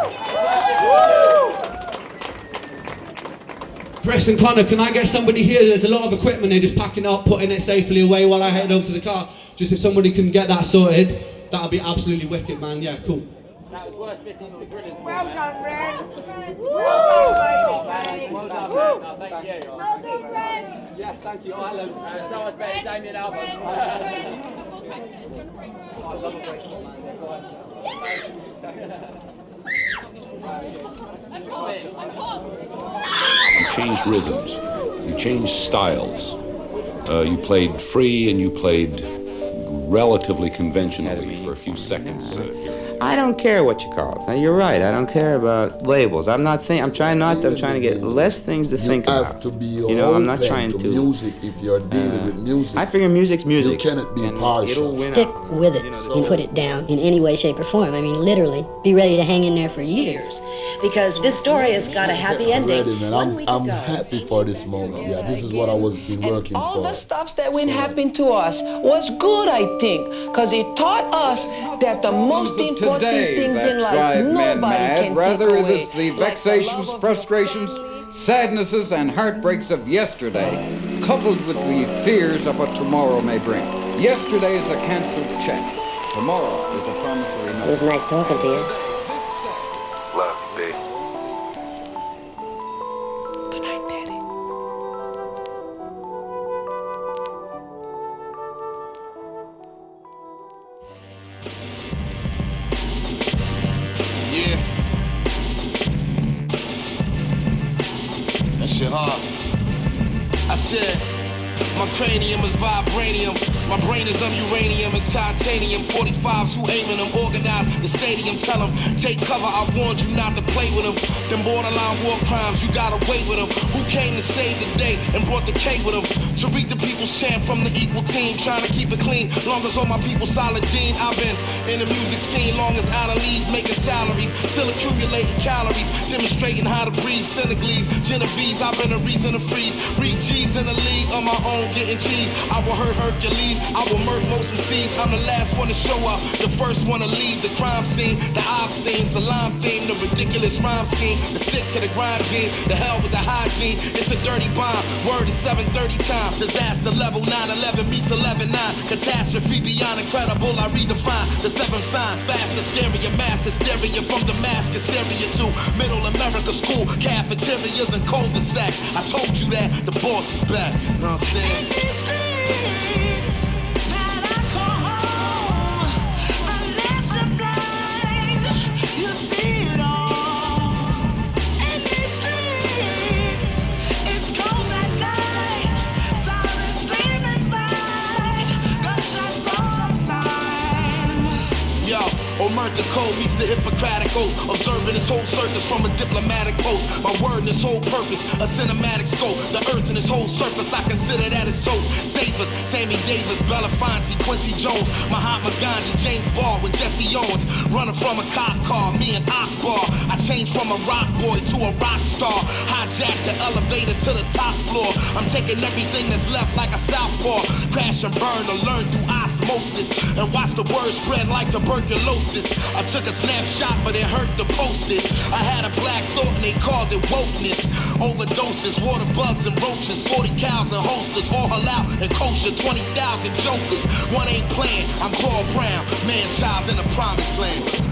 Chris and Connor, can I get somebody here? There's a lot of equipment. They're just packing up, putting it safely away while I head over to the car. Just if somebody can get that sorted, that'll be absolutely wicked, man. Yeah, cool. That was worth picking the gritters. Well done, Ren. Well done, mate. Well done, mate. No, thank you. Well done, Ren. Yes, thank you. I love Uh, so much better, Damien Alban. You changed rhythms, you changed styles. Uh, you played free and you played relatively conventionally for a few seconds. Uh, I don't care what you call it. Now, you're right. I don't care about labels. I'm not think. I'm trying not. To, I'm trying to get less things to think you about. have to be you know, I'm not open trying to, to. music if you're dealing uh, with music. I figure music's music. You cannot be partial. Stick out. with it and put it down in any way, shape, or form. I mean, literally, be ready to hang in there for years. Because this story has got a happy ending. Ready, man. I'm, I'm happy for this moment. Yeah, this is what I was been working All for. All the stuff that went happened to us was good, I think, because it taught us that the most important today things that in life drive men nobody mad. can Rather, take it away. is the vexations, frustrations, sadnesses, and heartbreaks of yesterday, coupled with the fears of what tomorrow may bring. Yesterday is a cancelled check. Tomorrow is a promissory note. It was nice talking to you. 45s who aiming them, organize the stadium. Tell them, take cover. I warned you not to play with them. Them borderline war crimes, you got away with them. Who came to save the day and brought the K with them? To read the people's chant from the equal team, trying to keep it clean. Long as all my people solid dean. I've been in the music scene long as out of leads, making salaries, still accumulating calories, demonstrating how to breathe. Senegalese, Genovese, I've been a reason to freeze. Read G's in the league on my own, getting cheese. I will hurt Hercules, I will murk most MCs. I'm the last one to show up, the first one to leave the crime scene. The I've seen, Salam theme, the ridiculous rhyme scheme. The stick to the grind gene, the hell with the hygiene. It's a dirty bomb, word is 730 time. Disaster level 9-11 meets 11-9. Catastrophe beyond incredible, I redefine the seventh sign. Faster, scarier, mass hysteria from Damascus, Syria to middle America school, cafeterias and cul-de-sacs. I told you that the boss is back. You know what I'm saying? Eh? Yo, oh earned the code meets the Hippocratic oath. Observing this whole circus from a diplomatic post. My word and its whole purpose, a cinematic scope. The earth and its whole surface, I consider that its toast. Savers, Sammy Davis, Belafonte, Quincy Jones, Mahatma Gandhi, James Baldwin, Jesse Owens. Running from a cop car, me and Akbar. I changed from a rock boy to a rock star. Hijack the elevator to the top floor. I'm taking everything that's left like a southpaw. Crash and burn to learn through osmosis. And watch the word spread like tuberculosis. I took a snapshot, but it hurt to post it. I had a black thought and they called it wokeness. Overdoses, water bugs and roaches. 40 cows and holsters, all halal and kosher. 20,000 jokers. One ain't playing. I'm Claude Brown, man child in the promised land.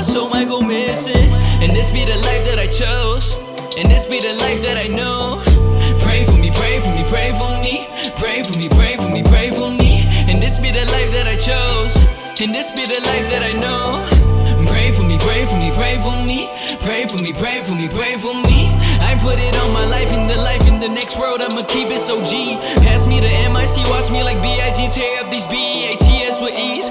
My soul might go missing. And this be the life that I chose. And this be the life that I know. Pray for me, pray for me, pray for me. Pray for me, pray for me, pray for me. And this be the life that I chose. And this be the life that I know. Pray for me, pray for me, pray for me. Pray for me, pray for me, pray for me. I put it on my life in the life in the next world. I'ma keep it so G. Pass me the MIC, watch me like B.I.G. Tear up these B-A-T-S with ease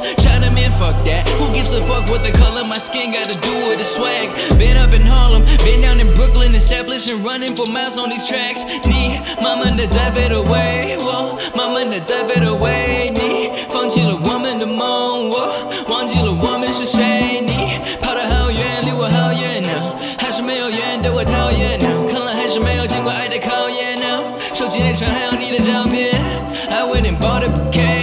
China man, fuck that. Who gives a fuck what the color my skin got to do with the swag? Been up in Harlem, been down in Brooklyn, established and running for miles on these tracks. Ni mama the dive away, whoa, mama the dive away. Ni 放弃了我们的梦，我忘记了我们是谁。你跑得好远，离我好远now，还是没有缘对我讨厌 now，看来还是没有经过爱的考验 now。手机内存还有你的照片，I went and bought a bouquet。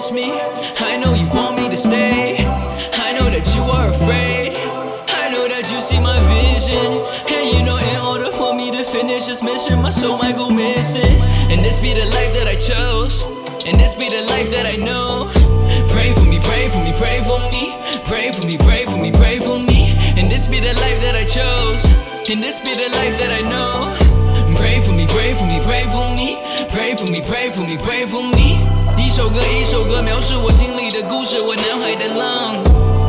Miss me. I know you want me to stay. I know that you are afraid. I know that you see my vision. And you know, in order for me to finish this mission, my soul might go missing. And this be the life that I chose. And this be the life that I know. Pray for me, pray for me, pray for me. Pray for me, pray for me, pray for me. And this be the life that I chose. And this be the life that I know. Pray for me, pray for me, pray for me. Pray for me, pray for me, pray for me. 一首歌一首歌描述我心里的故事，我脑海的浪。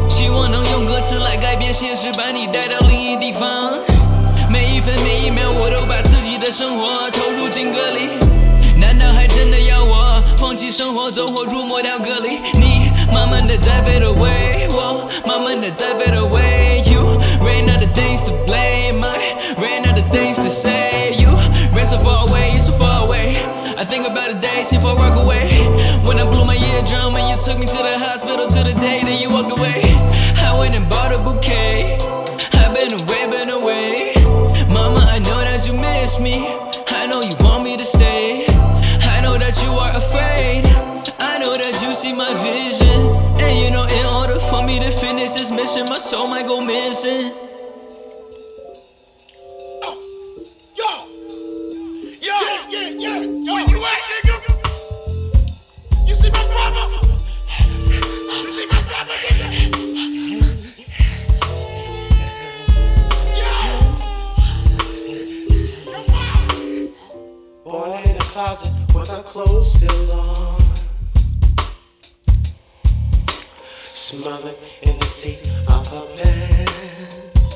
希望能用歌词来改变现实，把你带到另一地方。每一分每一秒，我都把自己的生活投入进歌里。难道还真的要我放弃生活，走火入魔掉歌里？你慢慢的在 fade away，我慢慢的在 fade away。You ran out of things to blame, I ran out of things to say. You ran so far away, you so far away. I think about the days if I walk away. When I blew my eardrum and you took me to the hospital to the day that you walked away. I went and bought a bouquet. I've been away, been away. Mama, I know that you miss me. I know you want me to stay. I know that you are afraid. I know that you see my vision. And you know, in order for me to finish this mission, my soul might go missing. Yo, yeah, yeah, yo, where you at, nigga? Born in a closet with her clothes still on. Smothered in the seat of her pants.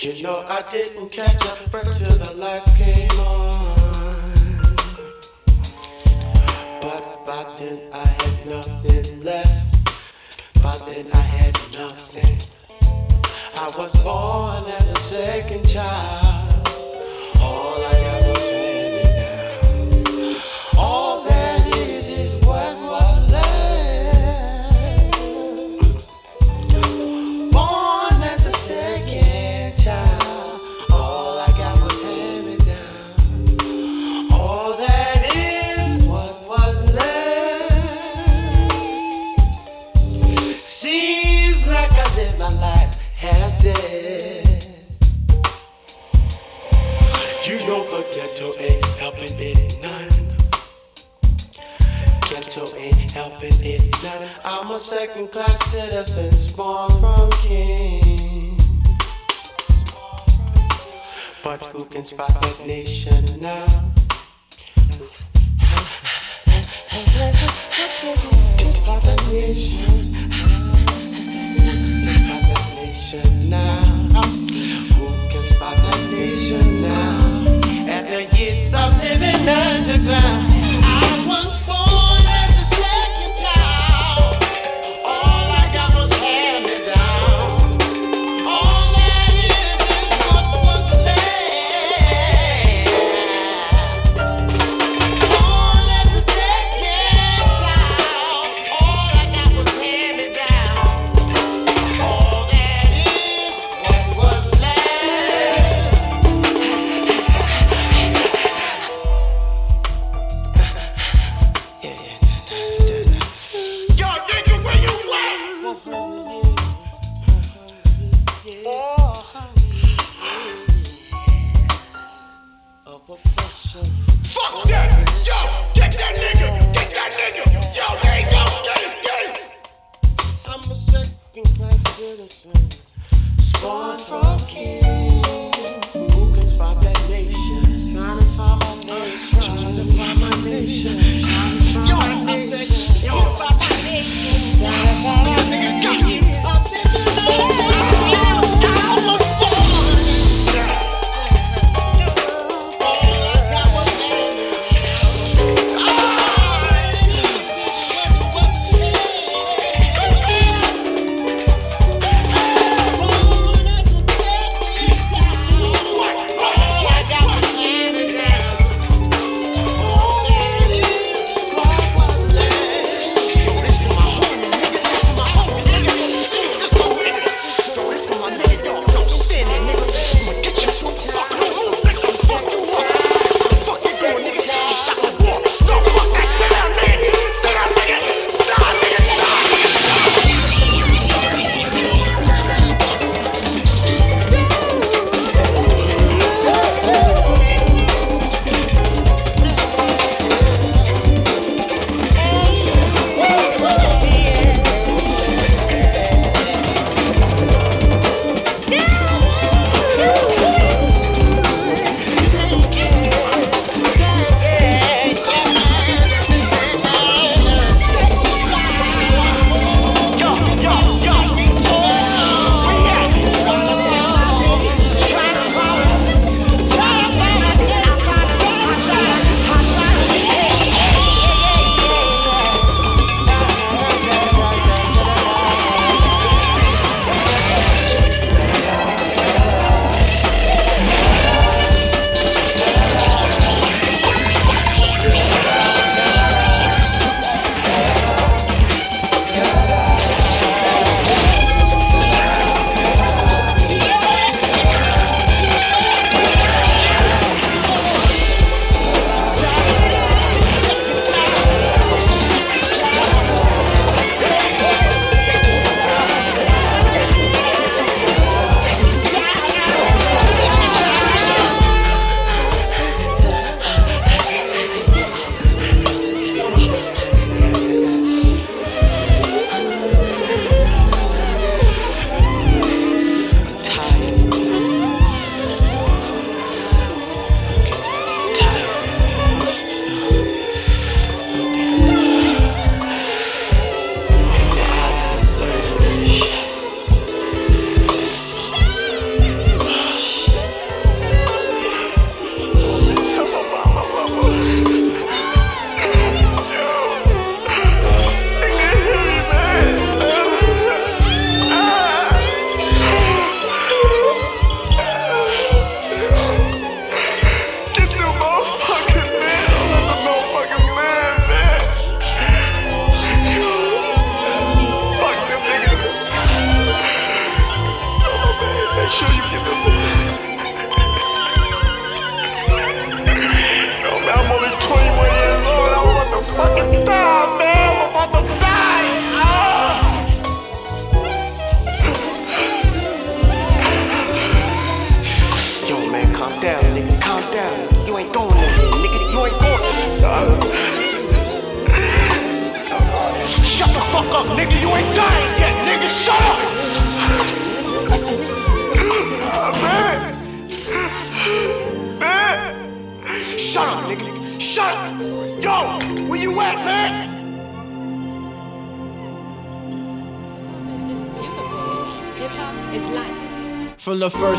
You know I didn't catch a up till the lights came on. But by then I had nothing left. By then I had nothing. I was born as a second child. A second class citizen, spawned from king. But who can spot that nation now? Who can spot that nation? Spot that nation now. Who can spot that nation now? After years of living underground.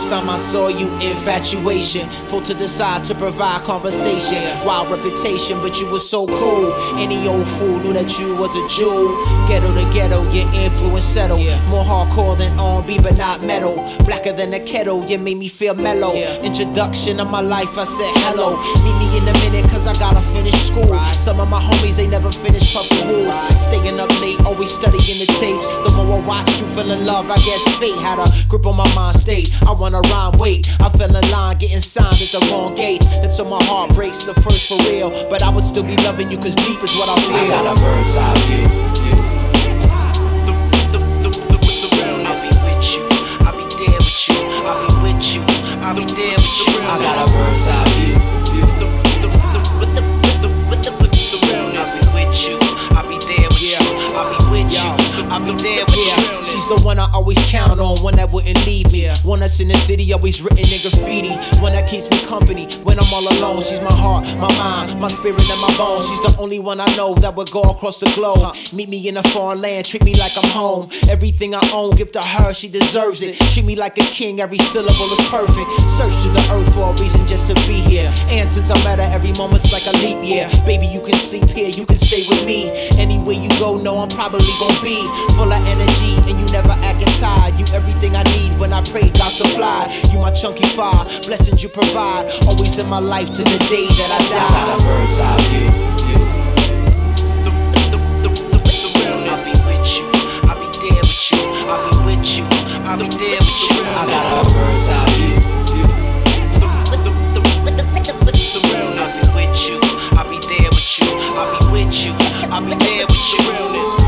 Time I saw you, infatuation. Pulled to the side to provide conversation. Wild reputation, but you were so cool. Any old fool knew that you was a Jew. Ghetto to ghetto, your influence settle. More hardcore than R&B, but not metal. Blacker than a kettle, you made me feel mellow. Introduction of my life, I said hello. Me in a minute, cause I gotta finish school. Some of my homies, they never finished puffin' rules. Staying up late, always studying the tapes. The more I watch you fell in love, I guess fate had a grip on my mind state. I wanna rhyme, wait. I fell in line, getting signed at the wrong gates. Until my heart breaks, the first for real. But I would still be loving you, cause deep is what I feel. I got a bird's eye view. Always count on, one that wouldn't leave me. One that's in the city, always written in graffiti. One that keeps me company when I'm all alone. She's my heart, my mind, my spirit, and my bones. She's the only one I know that would go across the globe. Meet me in a foreign land, treat me like I'm home. Everything I own, give to her, she deserves it. Treat me like a king, every syllable is perfect. Search to the earth for a reason just to be here. And since I'm at her, every moment's like a leap year. Baby, you can sleep here, you can stay with me. Anywhere you go, no, I'm probably gonna be full of energy, and you never acting tired. You everything I need when I pray, God supply. You my chunky fire, blessings you provide. Always in my life to the day that I die. I got a bird's eye view. I'll be with you. I'll be there with you. I'll be with you. I'll be there with you. I got a bird's eye view. I'll be with you. I'll be there with you. I'll be with you. I'll be there with you.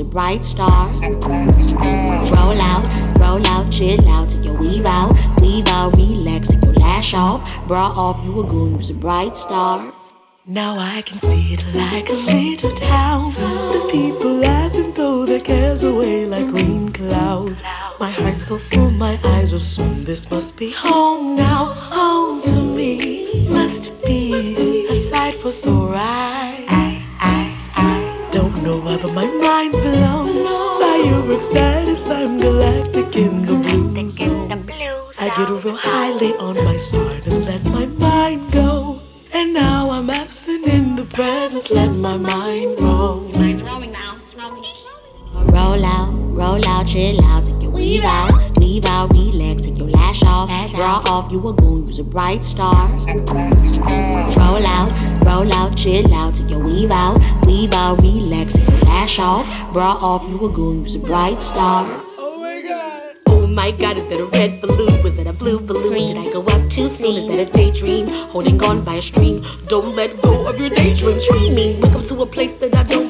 A bright star. Roll out, roll out, chill out, take your weave out, weave out, relax, take your lash off, bra off, you a goon, use a bright star. Now I can see it like a little town. The people laughing, throw their cares away like green clouds. My heart's so full, my eyes are soon. This must be home now, home to me. Must be a sight for sore right. I'm galactic in the blue zone. Oh. I get oh. real highly on my side and let my mind go. And now I'm absent in the presence, let my mind roll. Mine's rolling now, it's rolling. Roll out, roll out, chill out, take your weave out, weave out, relax, take your lash off, bra off, you a goon, use a bright star. Bra off, you a goon, use a bright star. Oh my god, Oh my god, is that a red balloon? Was that a blue balloon? Did I go up too soon? Is that a daydream? Holding on by a string. Don't let go of your daydream. Dreaming. Welcome to a place that I don't believe in. City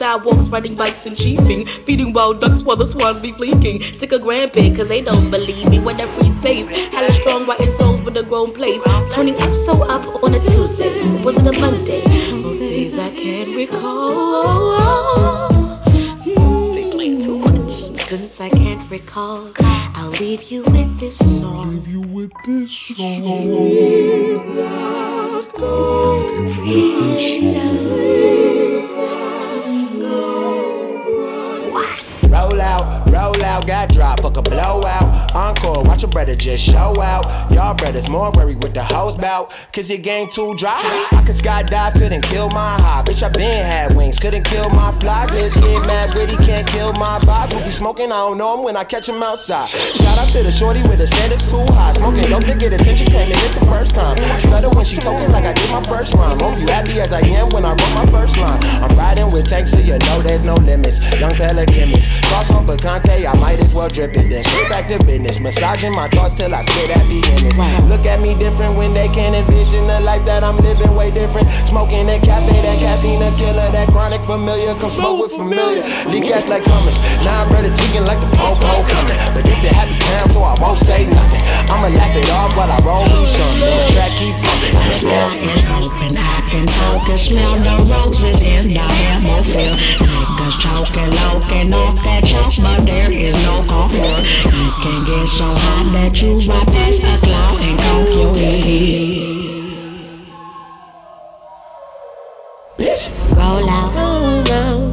sidewalks, riding bikes and sheeping. Feeding wild ducks while the swans be fleeking. Take a grand pic, cause they don't believe me. When I free space. Hella strong, writing songs with a grown place. Turning up so up on a Tuesday. Was it a Monday? Most days I can't recall. too much. Since I can't recall, I'll leave you with this song. Leave you with this song. Leaves that go. Leaves that out, got drop, fuck a blowout. Encore, watch your brother just show out. Y'all brothers more worried with the hoes bout, cause your game too dry. I could skydive, couldn't kill my high. Bitch, I been had wings, couldn't kill my fly. This kid mad witty, can't kill my vibe. Who be smoking, I don't know him when I catch him outside. Shout out to the shorty with the standards too high. Smoking dope to get attention, claiming it's the first time. Stutter when she talking like I did my first rhyme. Hope you happy as I am when I wrote my first line. I'm riding with tanks, so you know there's no limits. Young chemist, sauce on picante, I might as well drip it. Then straight back to business, massaging my thoughts till I spit at beginnings. Look at me different when they can't envision the life that I'm living, way different. Smoking that cafe, that caffeine, a killer, that chronic familiar. Come smoke with familiar. Leak ass like hummus. Now I'm ready tweaking like the po-po coming. But this is a happy town, so I won't say nothing. I'ma laugh it off while I roll songs. And the track keep bumping. Hoping I can focus, smell the roses in the hemisphere. Niggas choking, loking off that chalk, but there is no coffee. You can get so hot that you right past a cloud and conk your head. Roll out, roll out,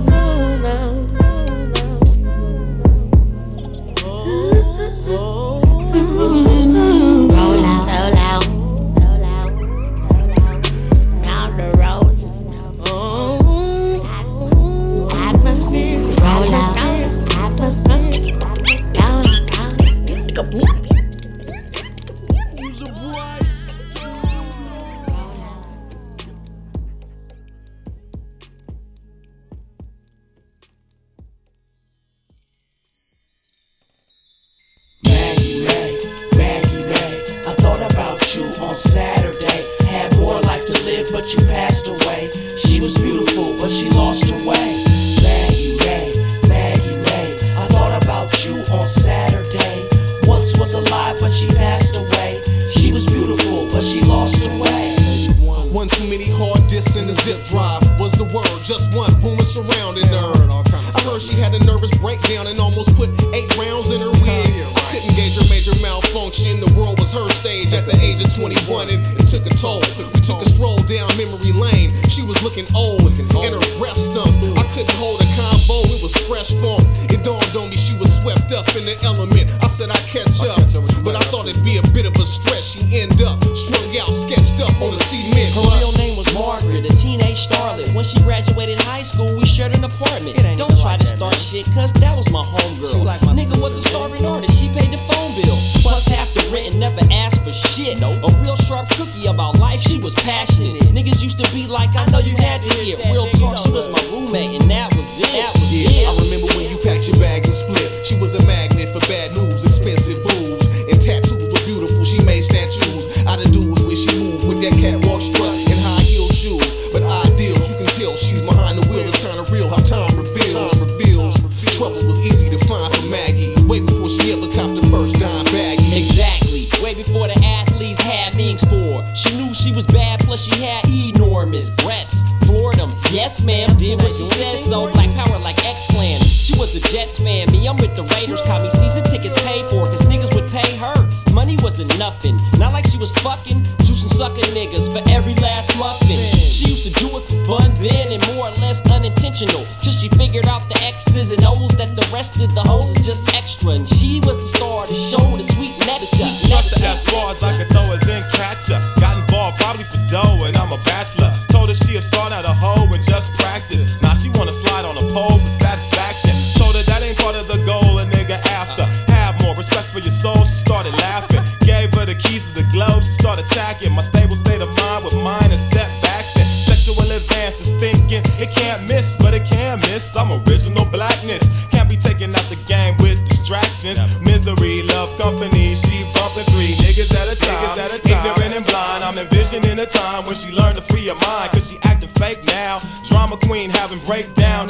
and it took a toll. We took a stroll down memory lane. She was looking old and her breath stunk. I couldn't hold a combo, It was fresh funk. It dawned on me she was swept up in the element. I said I'd catch up. But I thought it'd be a bit of a stretch. She'd end up strung out, sketched up on the cement. Her real name was Margaret, a teenage starlet. When she graduated high school, we shared an apartment. Don't try to start shit, cause that was my homegirl. Nigga was a starving artist, she paid the phone bill. Plus half the rent and never asked for shit. A real sharp cookie about life, she was passionate. Niggas used to be like, I know you had to hear. Real talk, she was my roommate, and that was it. That was Yeah, I remember when you packed your bags and split. She was a magnet for bad news, expensive boobs, and tattoos were beautiful. She made statues out of dudes where she moved with that catwalk strut Yes, ma'am. Did what she said so. Black power like X Clan. She was a Jets fan. Me, I'm with the Raiders. Caught me season tickets paid for, cause niggas would pay her. Money wasn't nothing. Not like she was fucking, juicing sucking niggas for every last muffin. She used to do it for fun then and more or less unintentional. Till she figured out the X's and O's that the rest of the hoes is just extra. And she was the star of the show, the sweet. Trust her as far as I could throw her, then catch her. Got involved probably for dough, and I'm a bachelor. Hoe and just practice. Now she wanna slide on a pole for satisfaction. Told her that ain't part of the goal, a nigga after. Have more respect for your soul, she started laughing. Gave her the keys to the globe, she started attacking. My stable state of mind with minor setbacks and sexual advances. Thinking it can't miss, but it can miss. I'm original blackness. Can't be taken out the game with distractions. Misery, love company, she bumping three niggas at a time. Ignorant and blind, I'm envisioning a time when she learned to free her mind. Cause she queen having breakdown.